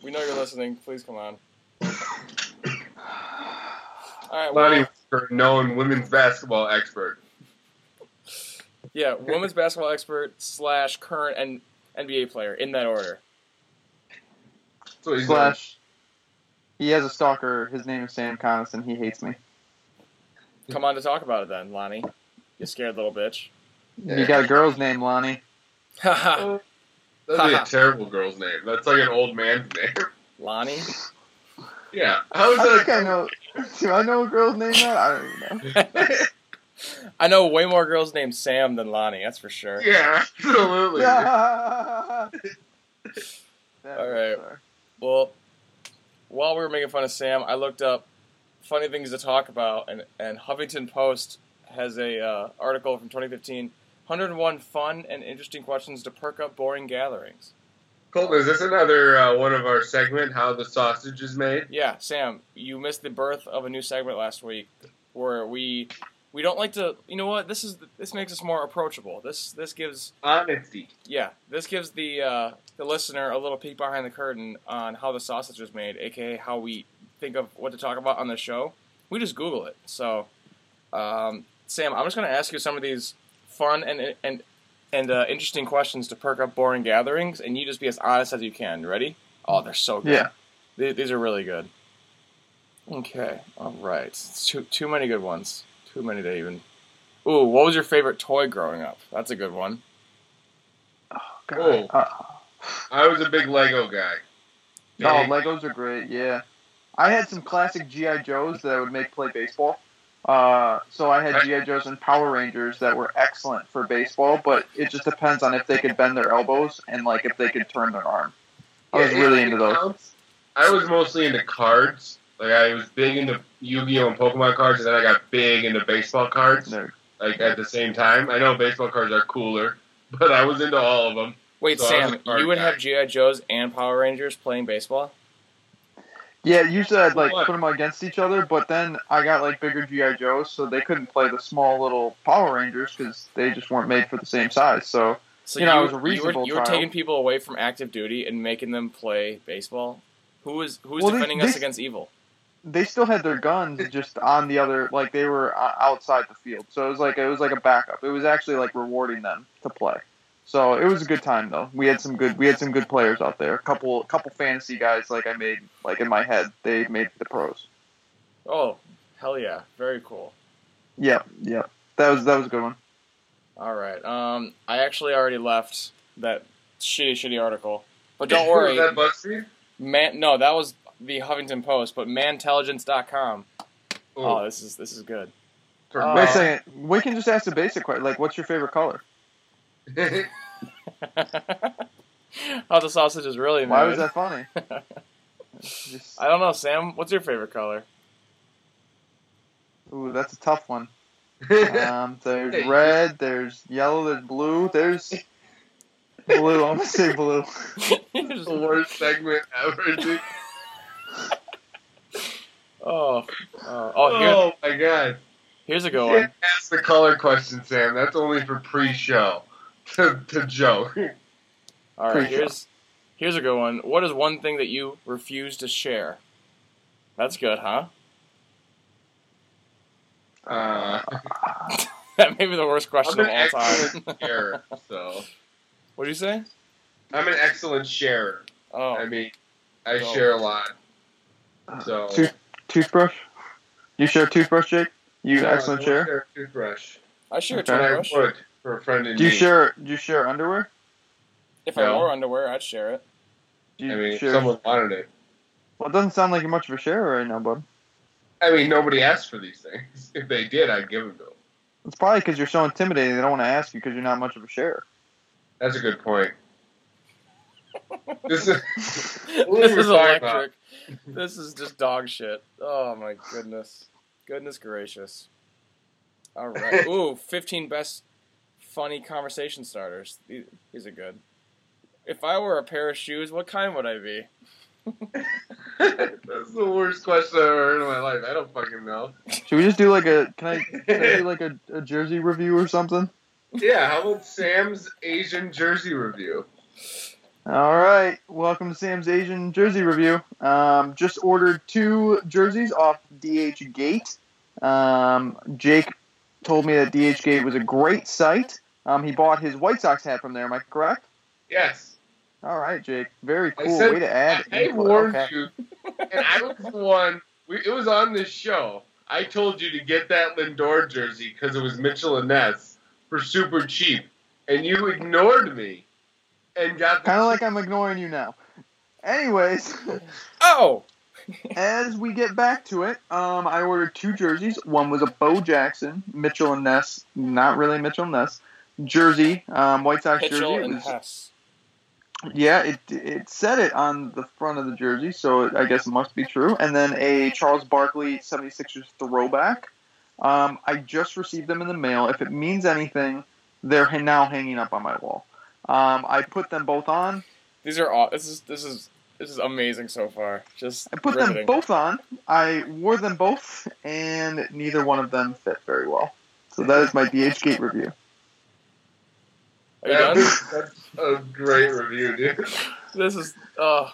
We know you're listening. Please come on. All right. Well, Lonnie, Walker, known women's basketball expert. yeah, women's basketball expert slash current and NBA player in that order. That's what he's doing. Slash, he has a stalker. His name is Sam Coniston. He hates me. Come on to talk about it then, Lonnie. You scared little bitch. You got a girl's name, Lonnie. Haha. Oh, That'd be a terrible girl's name. That's like an old man's name. Lonnie. Yeah. How is I think that? I know. Do I know a girl's name? Now? I don't even know. I know way more girls named Sam than Lonnie. That's for sure. yeah, absolutely. All right. Well, while we were making fun of Sam, I looked up funny things to talk about, and, and Huffington Post has a uh, article from 2015, 101 fun and interesting questions to perk up boring gatherings. Colton, is this another uh, one of our segment? How the sausage is made? Yeah, Sam, you missed the birth of a new segment last week where we we don't like to. You know what? This is this makes us more approachable. This this gives Honesty. yeah this gives the uh, the listener a little peek behind the curtain on how the sausage was made, aka how we think of what to talk about on the show. We just Google it. So, um, Sam, I'm just going to ask you some of these fun and and and uh, interesting questions to perk up boring gatherings, and you just be as honest as you can. Ready? Oh, they're so good. Yeah. Th- These are really good. Okay, all right. It's Too too many good ones. Too many to even. Ooh, what was your favorite toy growing up? That's a good one. Oh god. Oh. Uh, I was a big Lego guy. oh, Big- Legos are great. Yeah, I had some classic GI Joes that I would make play baseball. Uh, so I had GI Joes and Power Rangers that were excellent for baseball, but it just depends on if they could bend their elbows and like if they could turn their arm. I was Yeah, really into those. counts. I was mostly into cards. Like I was big into Yu-Gi-Oh and Pokemon cards, and then I got big into baseball cards. They're- Like at the same time. I know baseball cards are cooler, but I was into all of them. Wait, So Sam, you would guy. have GI Joes and Power Rangers playing baseball? Yeah, usually I'd like put them against each other, but then I got like bigger GI Joes, so they couldn't play the small little Power Rangers because they just weren't made for the same size. So So You know, I you, was a you were, you were taking people away from active duty and making them play baseball. Who is who is Well, they- defending us they- against evil? they still had their guns just on the other, like they were uh, outside the field. So it was like it was like a backup. It was actually like rewarding them to play. So it was a good time though. We had some good we had some good players out there. A couple couple fantasy guys like I made like in my head. They made the pros. Oh, hell yeah, very cool. Yeah, yeah. That was that was a good one. All right. Um, I actually already left that shitty, shitty article, but don't Was worry. that BuzzFeed? Man, no, that was the Huffington Post, but mantelligence.com. Ooh, Oh, this is this is good. uh, Wait a second. We can just ask the basic question. Like, what's your favorite color? how the sausage is really. Why was that funny? Just- I don't know, Sam. What's your favorite color? ooh, that's a tough one. Um, there's Hey. red, there's yellow, there's blue, there's blue. I'm gonna say blue. the worst segment ever, dude. oh, oh, oh, here, Oh my god. here's a You good one. ask the color question, Sam. That's only for pre-show. To, to joke. All right, here's here's a good one. What is one thing that you refuse to share? That's good, huh? Uh, That may be the worst question I'm of an all time. excellent sharer, so what do you say? I'm an excellent sharer. Oh, I mean, I Oh. share a lot. So Tooth- toothbrush. You share a toothbrush, Jake? You No, excellent I share. share a toothbrush. I share a Okay. I toothbrush. would for a friend in Do you need. share? Do you share underwear? If I wore underwear, I'd share it. Do you I mean, if share? someone wanted it. Well, it doesn't sound like you're much of a sharer right now, bud. I mean, nobody asked for these things. If they did, I'd give them to them. It's probably because you're so intimidating. They don't want to ask you because you're not much of a sharer. That's a good point. This is this What are we is talking about? electric. This is just dog shit. Oh my goodness. Goodness gracious. All right. Ooh, 15 best funny conversation starters. These, these are good. If I were a pair of shoes, what kind would I be? that's the worst question I've ever heard in my life. I don't fucking know. Should we just do like a? Can I, can I do like a, a jersey review or something? Yeah, how about Sam's Asian jersey review? All right, welcome to Sam's Asian Jersey Review. Um, just ordered two jerseys off DH Gate. Um, Jake told me that DH Gate was a great site. Um, he bought his White Sox hat from there. Am I correct? Yes. All right, Jake. Very cool said- way to add. I input. warned Okay. you, and I was the one. We, it was on this show. I told you to get that Lindor jersey because it was Mitchell and Ness for super cheap, and you ignored me and got Kind of like I'm ignoring you now. Anyways, Oh! As we get back to it, um, I ordered two jerseys. One was a Bo Jackson, Mitchell and Ness, not really Mitchell and Ness, jersey, um, White Sox jersey. Pitchell It and Hess. Yeah, it it said it on the front of the jersey, so I guess it must be true. And then a Charles Barkley 76ers throwback. Um, I just received them in the mail. If it means anything, they're now hanging up on my wall. Um, I put them both on. These are all. This is this is this is amazing so far. Just I put riveting. them both on. I wore them both, and neither one of them fit very well. So that is my DH Gate review. Are you done? That's, that's a great review, dude. This is uh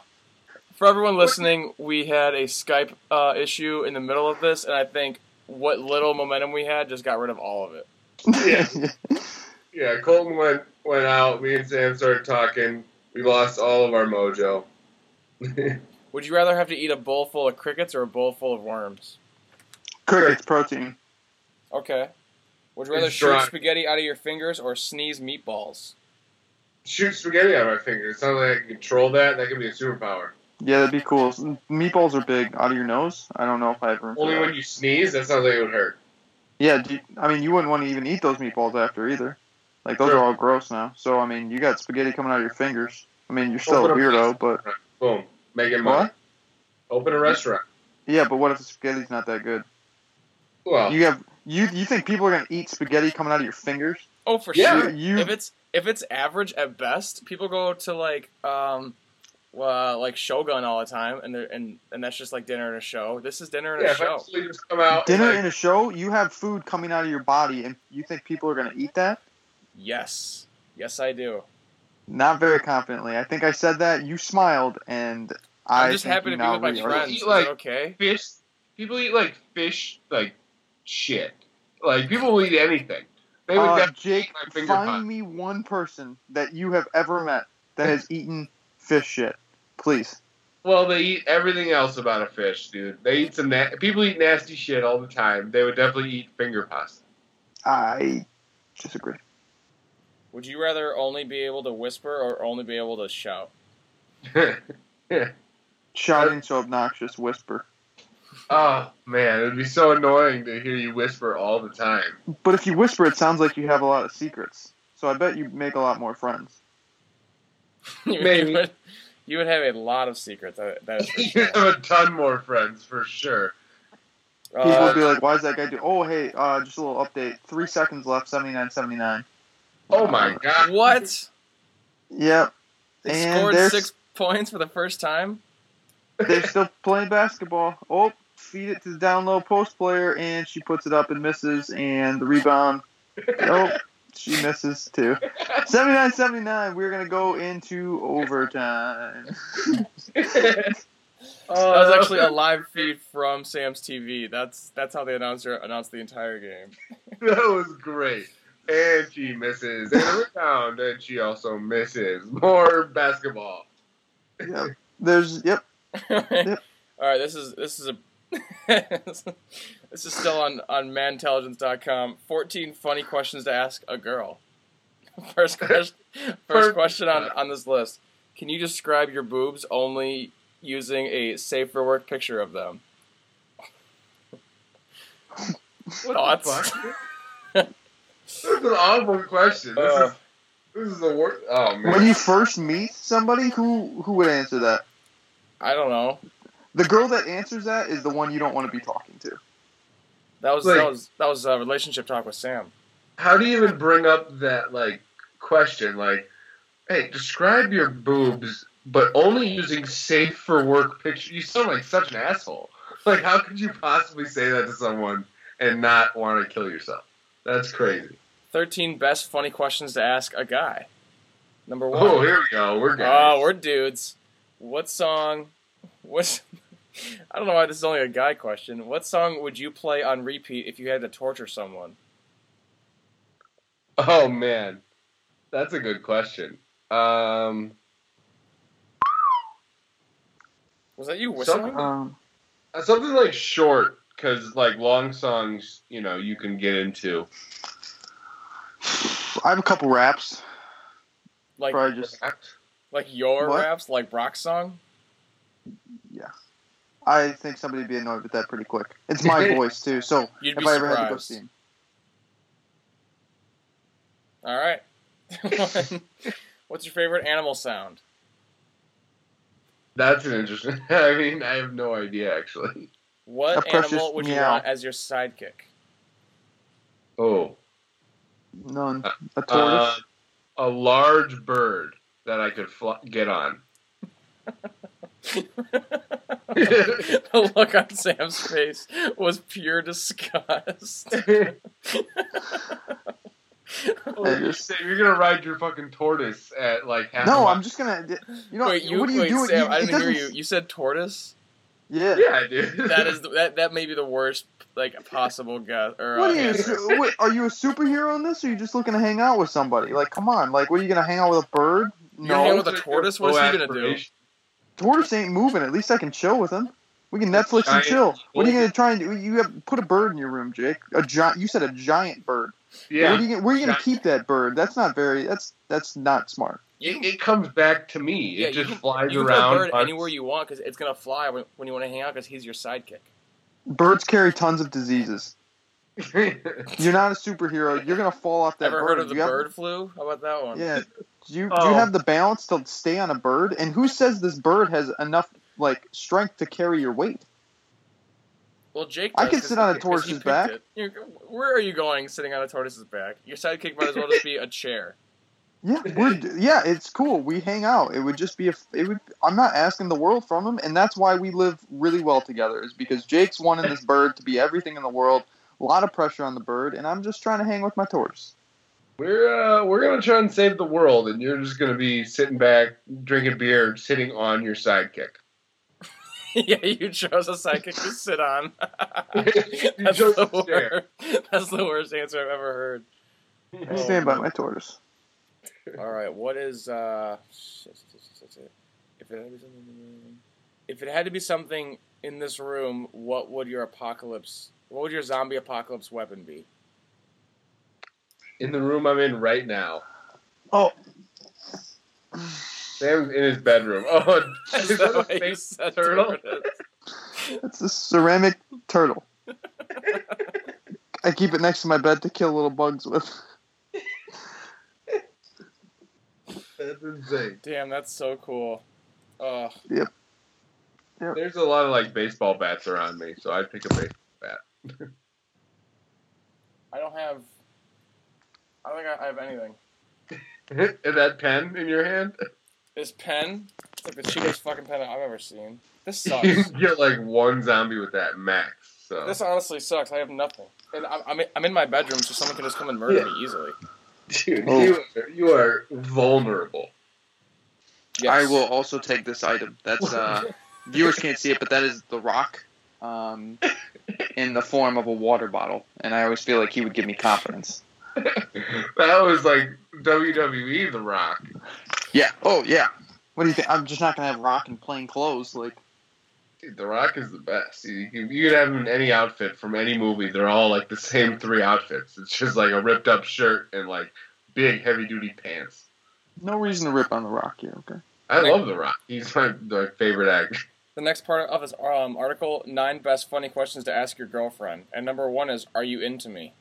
for everyone listening, we had a Skype uh, issue in the middle of this, and I think what little momentum we had just got rid of all of it. Yeah. Yeah, Colton went went out. Me and Sam started talking. We lost all of our mojo. Would you rather have to eat a bowl full of crickets or a bowl full of worms? Crickets protein. Okay. Would you rather It's shoot dry. spaghetti out of your fingers or sneeze meatballs? Shoot spaghetti out of my fingers. It sounds like I can control that. That could be a superpower. Yeah, that'd be cool. Meatballs are big. Out of your nose? I don't know if I have room Only that. when you sneeze, that sounds like it would hurt. Yeah, do you- I mean, you wouldn't want to even eat those meatballs after either. Like those Sure. are all gross now. So I mean, you got spaghetti coming out of your fingers. I mean, you're still a Open a weirdo, but Boom. Making money. what? Open a restaurant. Yeah, but what if the spaghetti's not that good? Well, You have you you think people are gonna eat spaghetti coming out of your fingers? Oh, for Yeah. sure. You, you If it's if it's average at best, people go to like um uh, like Shogun all the time, and they're, and and that's just like dinner and a show. This is dinner and yeah, a show. just come out. dinner and, in a show, you have food coming out of your body, and you think people are gonna eat that? Yes, yes, I do. Not very confidently. I think I said that. You smiled, and I I'm just think happy to be with my re- friends. Eat, like- okay? fish. People eat like fish, like shit. Like people will eat anything. They would Uh, Jake, eat my find pie. me one person that you have ever met that has eaten fish shit, please. Well, they eat everything else about a fish, dude. They eat some. Na- people eat nasty shit all the time. They would definitely eat finger pasta. I disagree. Would you rather only be able to whisper or only be able to shout? Shouting so obnoxious, whisper. oh man, it'd be so annoying to hear you whisper all the time. But if you whisper, it sounds like you have a lot of secrets. So I bet you make a lot more friends. you, Maybe. You would, you would have a lot of secrets. That, that is for you sure. have a ton more friends for sure. People Uh, would be like, "Why is that guy do?" Oh, hey, uh, just a little update. Three seconds left. Seventy nine, seventy nine. Oh my god. what? Yep. They And scored six points for the first time. They're still playing basketball. Oh, feed it to the down low post player, and she puts it up and misses, and the rebound. Oh, she misses too. 79 79. We're going to go into overtime. That was actually a live feed from Sam's TV. That's that's how the announcer announced the entire game. That was great. And she misses. And a rebound. And she also misses. More basketball. Yep. There's, yep. All right, this is this is a this is still on on manintelligence.com. 14 funny questions to ask a girl. First question first question on on this list. Can you describe your boobs only using a safe for work picture of them? What the Thoughts? fuck? That's an awful question. This Uh. is this is the worst. Oh man. When you first meet somebody, who who would answer that? I don't know. The girl that answers that is the one you don't want to be talking to. That was Like- that was that was a relationship talk with Sam. How do you even bring up that like question? Like, hey, describe your boobs, but only using safe for work picture. You sound like such an asshole. Like, how could you possibly say that to someone and not want to kill yourself? That's crazy. 13 best funny questions to ask a guy. Number one. Oh, here we go. We're good. Oh, we're dudes. What song? What? I don't know why this is only a guy question. What song would you play on repeat if you had to torture someone? Oh man, that's a good question. Um, Was that you whistling? Um, something like short, because like long songs, you know, you can get into. I have a couple raps. like Probably just. like your What? raps, like Brock's song? Yeah, I think somebody would be annoyed with that pretty quick. It's my voice too, so You'd if be I ever had to go surprised. see him, All right. What's your favorite animal sound? That's an interesting. I mean, I have no idea actually. What precious animal would you meow. want as your sidekick? Oh, none. A uh, a large bird that I could fly, get on. the look on Sam's face was pure disgust. Oh, you're, saying you're gonna ride your fucking tortoise at like half. a no, mile. I'm just gonna. You know wait, you, what are you wait, doing? Sam, You- I didn't hear doesn't- you. You said tortoise. Yeah. Yeah, dude. That is the, that that may be the worst like a possible guess or What uh, are you? answer. what, are you a superhero in this, or are you just looking to hang out with somebody? Like, come on! Like, what are you gonna hang out with a bird? You're hanging No, with a tortoise. What is he gonna do? tortoise ain't moving. At least I can chill with him. We can Netflix and Giant chill. What are you gonna try and do? You have put a bird in your room, Jake. A giant. You said a giant bird. Yeah, Where are you, gonna- where are you gonna keep that bird? That's not very. That's that's not smart. it, it comes back to me. Yeah, it just can- flies You can around. a bird hunts. anywhere you want because it's gonna fly when, when you want to hang out because he's your sidekick. Birds carry tons of diseases. You're not a superhero. You're gonna fall off that Ever bird. heard of the You have- bird flu? How about that one? Yeah. Do you do Oh. you have the balance to stay on a bird? And who says this bird has enough like strength to carry your weight? Well, Jake. I can sit on a he- 'cause he tortoise's back. where are you going sitting on a tortoise's back? Your sidekick might as well just be a chair. Yeah, we're yeah, it's cool. We hang out. It would just be a. It would. I'm not asking the world from him, and that's why we live really well together. Is because Jake's wanting this bird to be everything in the world. A lot of pressure on the bird, and I'm just trying to hang with my tortoise. We're uh, we're gonna try and save the world, and you're just gonna be sitting back, drinking beer, sitting on your sidekick. yeah, you chose a sidekick to sit on. That's the worst. That's the worst answer I've ever heard. I stand by my tortoise. All right, what is uh? If it had to be something, if it had to be something in this room, what would your apocalypse? What would your zombie apocalypse weapon be? In the room I'm in right now, Oh, Sam's in his bedroom. Oh, Is is that that a what said, turtle? It's a ceramic turtle. I keep it next to my bed to kill little bugs with. That's insane. Damn, that's so cool. Ugh. Yep. There's a lot of like baseball bats around me, so I'd pick a baseball bat. I don't have. I don't think I I have anything. Is that pen in your hand? This pen, it's like the cheapest fucking pen I've ever seen. This sucks. You get like one zombie with that max. So this honestly sucks. I have nothing. And I'm, I'm, in, I'm in my bedroom, so someone can just come and murder me easily. Dude, Oh. you, are, you are vulnerable. Yes. I will also take this item. That's uh, viewers can't see it, but that is the Rock, um, in the form of a water bottle, and I always feel like he would give me confidence. that was like WWE The Rock. Yeah. Oh yeah. What do you think? I'm just not gonna have Rock in plain clothes. Like, Dude, The Rock is the best. You, you, you could have him in any outfit from any movie. They're all like the same three outfits. It's just like a ripped up shirt and like big heavy duty pants. no reason to rip on the Rock here. Okay. I love The Rock. He's my, my favorite actor. The next part of his um, article: nine best funny questions to ask your girlfriend. And number one is, "Are you into me?"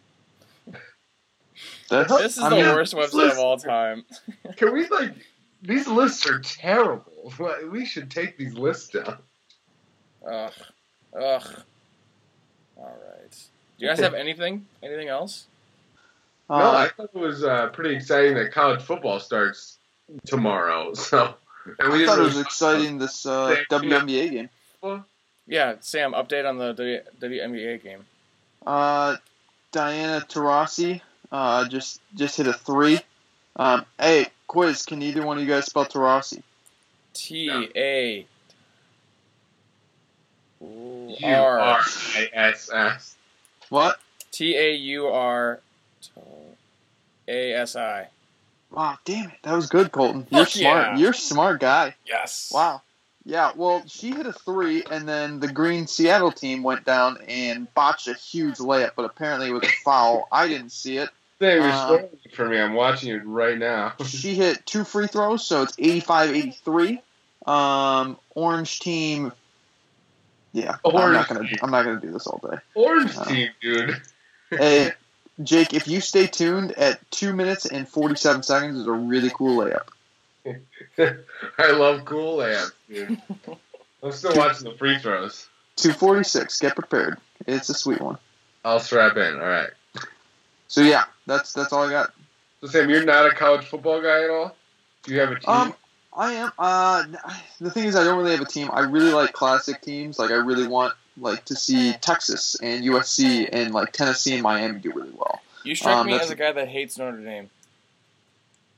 That's, This is I the mean, worst website of all time. Can we like these lists are terrible. We should take these lists down. Ugh. Ugh. All right. Do you guys have anything? Anything else? no, I Uh, thought it was uh, pretty exciting that college football starts tomorrow. So, and I didn't thought it was exciting this uh, WNBA game. Yeah, Sam. Update on the w- WNBA game. Uh, Diana Taurasi uh, just just hit a three. Um, hey, quiz. Can either one of you guys spell Taurasi? T A U R R I S S. What? T A U R A S I. Wow, damn it. That was good, Colton. You're Fuck smart. yeah. You're a smart guy. Yes. Wow. Yeah, well, she hit a three, and then the Green Seattle team went down and botched a huge layup, but apparently it was a foul. I didn't see it. They were Uh, for me. I'm watching it right now. She hit two free throws, so it's 85 83. Um, orange team. Yeah, I'm not gonna. team. I'm not gonna do this all day. Orange Uh, team, dude. Hey, Jake, if you stay tuned at two minutes and 47 seconds, is a really cool layup. I love cool layups, dude. I'm still watching the free throws. 246. Get prepared. It's a sweet one. I'll strap in. All right. So yeah, that's that's all I got. So Sam, you're not a college football guy at all. Do you have a team? Um, I am. Uh, the thing is, I don't really have a team. I really like classic teams. Like, I really want like to see Texas and USC and like Tennessee and Miami do really well. You strike Um, me as a guy that hates Notre Dame.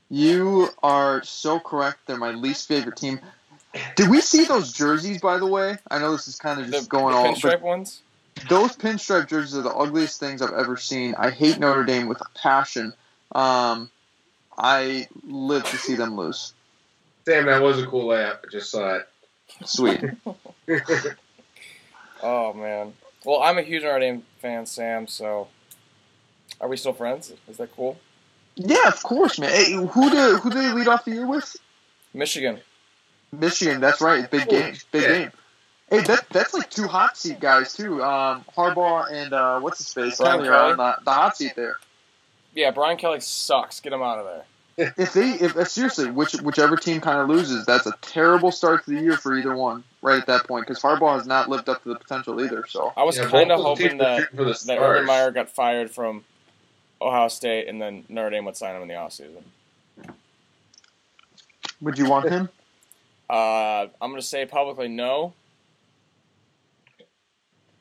You are so correct. They're my least favorite team. Did we see those jerseys, by the way? I know this is kind of The, just the going all, pinstripe ones. those pinstripe jerseys are the ugliest things I've ever seen. I hate Notre Dame with a passion. Um, I live to see them lose. Sam, that was a cool layup. I just saw it. Sweet. Oh man. Well, I'm a huge Notre Dame fan, Sam. So, are we still friends? Is that cool? Yeah, of course, man. Hey, who do who do they lead off the year with? Michigan. Michigan. That's right. Big game. Big Yeah. game. Hey, that that's like two hot seat guys too. Um, Harbaugh and uh, what's his face? Brian Kelly? on the, the hot seat there. Yeah, Brian Kelly sucks. Get him out of there. If they, if uh, seriously, which whichever team kind of loses, that's a terrible start to the year for either one. Right at that point, because Harbaugh has not lived up to the potential either. So I was Yeah, kind of hoping that shooting that Urban. Meyer got fired from Ohio State, and then Notre Dame would sign him in the offseason. would you want him? Uh, I'm gonna say publicly no.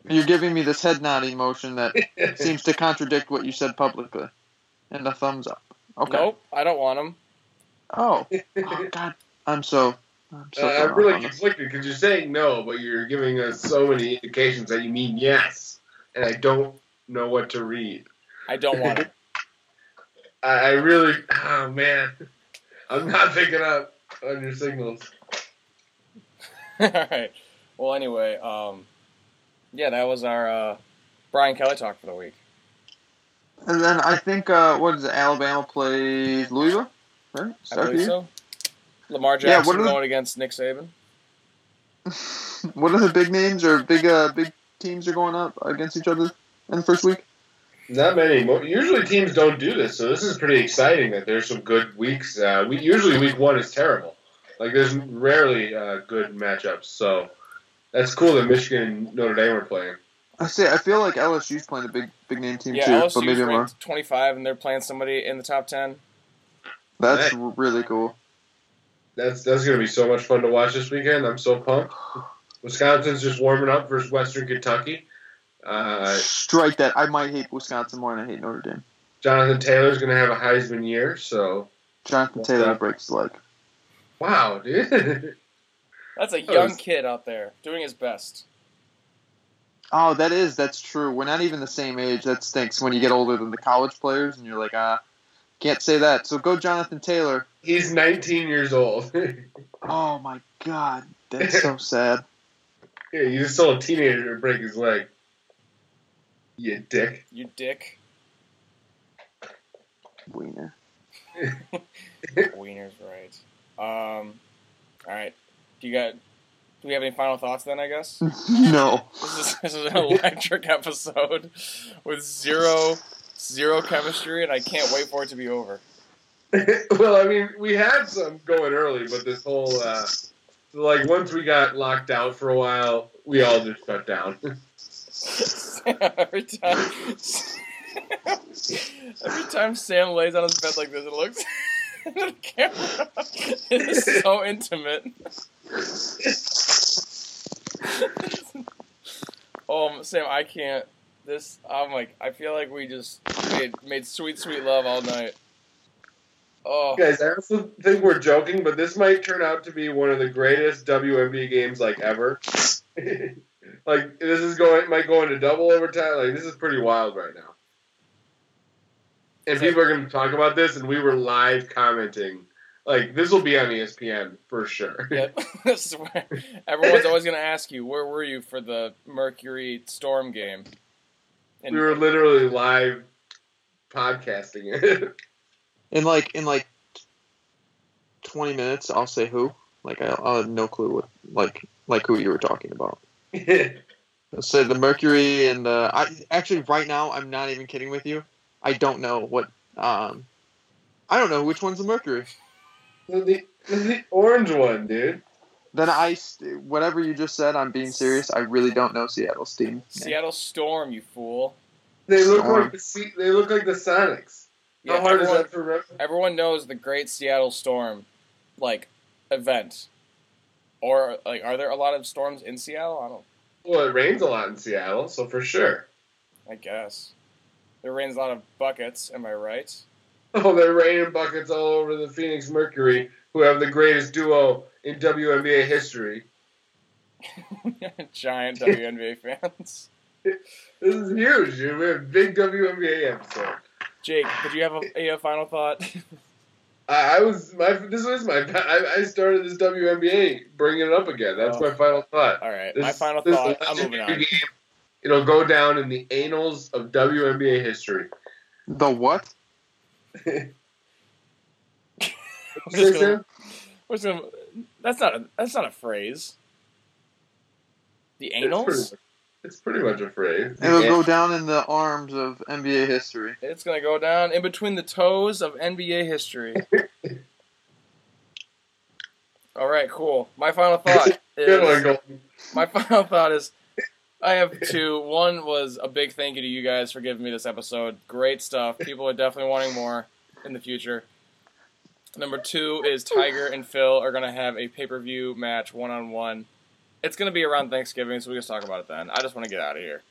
You're giving me this head nodding motion that seems to contradict what you said publicly, and a thumbs up. Okay. Nope, I don't want him. Oh. oh God, I'm so. I'm so Uh, I'm really conflicted because you're saying no, but you're giving us so many indications that you mean yes, and I don't know what to read. I don't want it. I, I really, oh man, I'm not picking up on your signals. All right. Well, anyway, um, yeah, that was our uh, Brian Kelly talk for the week. And then I think uh, what is it? Alabama plays Louisville, right? I Start the believe so. Lamar Yeah, what Jackson are the- going against Nick Saban. what are the big names or big uh, big teams are going up against each other in the first week? Not many. Usually teams don't do this, so this is pretty exciting that there's some good weeks. Uh, we usually week one is terrible. Like there's rarely uh, good matchups, so that's cool that Michigan and Notre Dame are playing. I say I feel like LSU's playing a big big name team Yeah, too, LSU's but maybe I'm wrong. ranked 25, and they're playing somebody in the top 10. That's Nice. really cool. That's that's gonna be so much fun to watch this weekend. I'm so pumped. Wisconsin's just warming up versus Western Kentucky. Uh, Strike that. I might hate Wisconsin more than I hate Notre Dame. Jonathan Taylor's gonna have a Heisman year, so Jonathan Taylor that? breaks his leg. wow, dude. That's a young it's- kid out there doing his best. Oh, that is that's true. We're not even the same age. That stinks when you get older than the college players, and you're like, ah, can't say that. So go Jonathan Taylor. He's 19 years old. Oh my God, that's so sad. yeah, you just saw a teenager break his leg. You dick. You dick. Wiener. Wiener's right. Um, all right. Do you got? Do we have any final thoughts then? I guess no. this is this is an electric episode with zero zero chemistry, and I can't wait for it to be over. well, I mean, we had some going early, but this whole uh, like once we got locked out for a while, we all just shut down. every time, every time Sam lays on his bed like this, it looks. at the camera. It is so intimate. Oh, Sam, I can't. This, I'm like, I feel like we just made, made sweet, sweet love all night. Oh, Guys, I also think we're joking, but this might turn out to be one of the greatest WNBA games like ever. like this is going might go into double overtime. Like this is pretty wild right now. And people are going to talk about this, and we were live commenting. Like this will be on ESPN for sure. Yep. this everyone's always going to ask you, where were you for the Mercury Storm game? And we were literally live podcasting it. In like in like twenty minutes, I'll say who. Like I, I'll have no clue what like like who you were talking about. I'll say the Mercury and the. I actually right now I'm not even kidding with you. I don't know what. Um, I don't know which one's the Mercury. The, the orange one, dude. Then I whatever you just said. I'm being serious. I really don't know Seattle's team. Seattle Storm, you fool. They look Storm. like the Se- they look like the Sonics. Yeah, How hard everyone, is that for rep- everyone knows the Great Seattle Storm, like, event. Or, like, are there a lot of storms in Seattle? I don't, Well, it rains a lot in Seattle, so for sure. I guess. There rains a lot of buckets, am I right? Oh, they're raining buckets all over the Phoenix Mercury, who have the greatest duo in WNBA history. Giant WNBA fans. This is huge, dude. We have a big WNBA episode. Jake, did you have a, a final thought? I, I was my this was my I, I started this WNBA bringing it up again. That's Oh. my final thought. All right, This, my final this thought. I'm moving on. game, It'll go down in the annals of WNBA history. The what? I'm just gonna- we're just gonna- that's not a that's not a phrase. The It's pretty, it's pretty much a phrase. It'll go down in the arms of NBA history. It's gonna go down in between the toes of NBA history. All right, cool. My final thought Good one, is my final thought is I have two. One was a big thank you to you guys for giving me this episode. Great stuff. People are definitely wanting more in the future. Number two is Tiger and Phil are gonna have a pay per view match one on one. It's gonna be around Thanksgiving, so we can talk about it then. I just want to get out of here.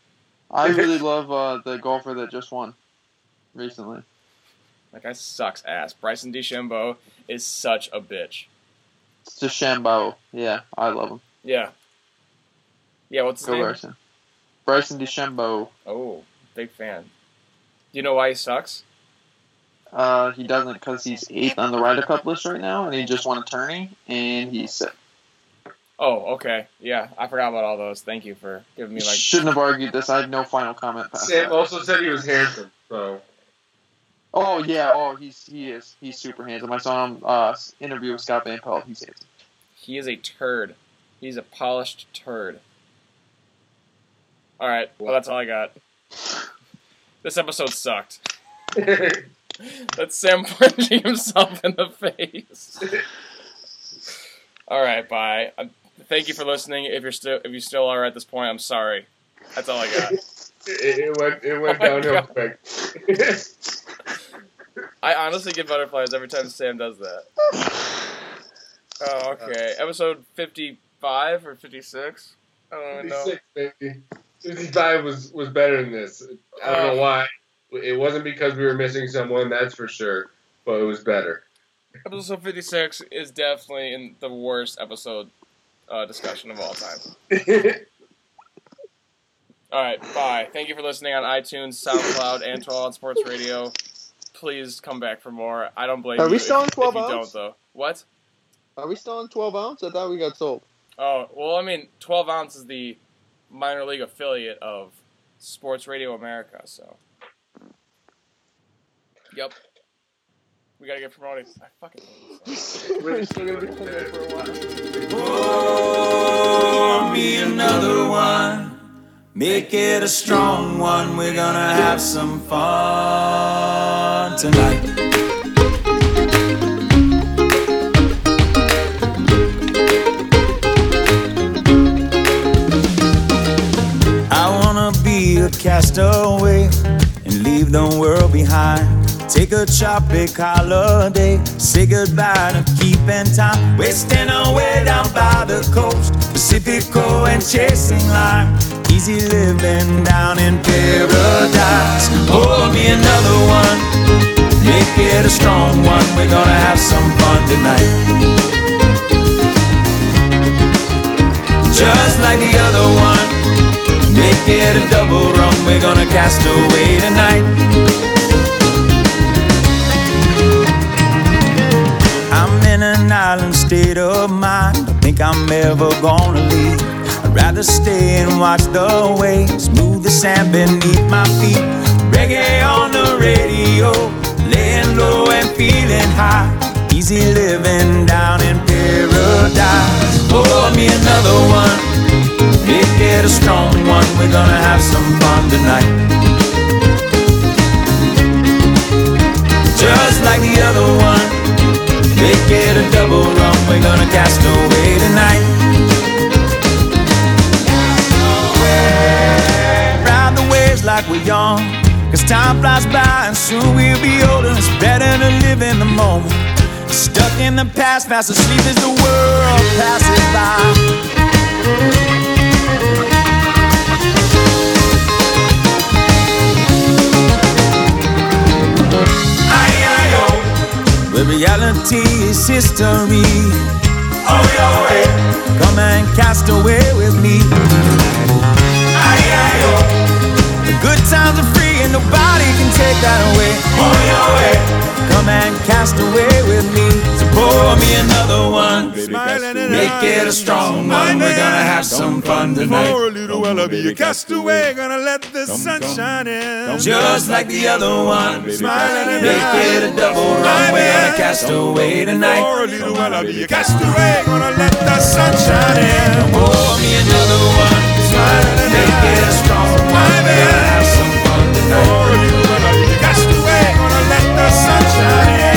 I really love uh, the golfer that just won recently. That guy sucks ass. Bryson DeChambeau is such a bitch. Shambo. Yeah, I love him. Yeah. Yeah, what's his Go name? Bryson. Bryson DeChambeau. Oh, big fan. Do you know why he sucks? Uh, he doesn't because he's eighth on the Ryder Cup list right now, and he just won a tourney, and he's sick. Oh, okay. Yeah, I forgot about all those. Thank you for giving me like. Shouldn't have argued this. I have no final comment past Sam that. also said he was handsome, so Oh yeah, oh he's he is he's super handsome. I saw him uh interview with Scott Van Pelt. He's handsome. He is a turd. He's a polished turd. All right. Well, that's all I got. This episode sucked. That's Sam punching himself in the face. All right, bye. Um, thank you for listening. If you're still if you still are at this point, I'm sorry. That's all I got. it, it went it went Oh downhill quick. I honestly get butterflies every time Sam does that. Oh, okay. Episode 55 or 56? I don't even know. 56, baby. 55 was was better than this. I don't know why. It wasn't because we were missing someone, that's for sure. But it was better. Episode 56 is definitely in the worst episode uh, discussion of all time. All right, bye. Thank you for listening on iTunes, SoundCloud, and 12 on Sports Radio. Please come back for more. I don't blame Are you we if, still on if 12 you ounce? don't, though. What? Are we still on 12 ounce? I thought we got sold. Oh, well, I mean, 12 ounce is the minor league affiliate of Sports Radio America, so. Yep. We gotta get promoted. I fucking hate this. We're still gonna be playing that for a while. Pour me another one. Make it a strong one. We're gonna have some fun tonight. Be away and leave the world behind. Take a tropic holiday, say goodbye to keeping time. Wasting away down by the coast, Pacifico and chasing lime. Easy living down in paradise. Pour me another one, make it a strong one. We're gonna have some fun tonight. Just like the other one. Make it a double rum, we're gonna cast away tonight. I'm in an island state of mind. Don't think I'm ever gonna leave. I'd rather stay and watch the waves move the sand beneath my feet. Reggae on the radio, laying low and feeling high. Easy living down in paradise. Pour me another one. Make it a strong we're gonna have some fun tonight. Just like the other one, make it a double rum, we're gonna cast away tonight. Ride the waves like we're young, cause time flies by and soon we'll be older. It's better to live in the moment. Stuck in the past, fast asleep as the world passes by. Where reality is history. Oh, your way. Come and cast away with me. The good times are free and nobody can take that away. Oh, your way. Come and cast away with me. Pour me another one. Make it a strong one. We're gonna have some fun tonight. For a little while, be a castaway. Gonna let the sun shine in. Just like the other one. Make it a double run. We're gonna cast away tonight. For a little while, I'll be a castaway. Gonna let the sun shine in. Pour me another one. Make it a strong one. We're gonna have some fun tonight. For a little while, I'll be a castaway. Gonna let the sun shine in.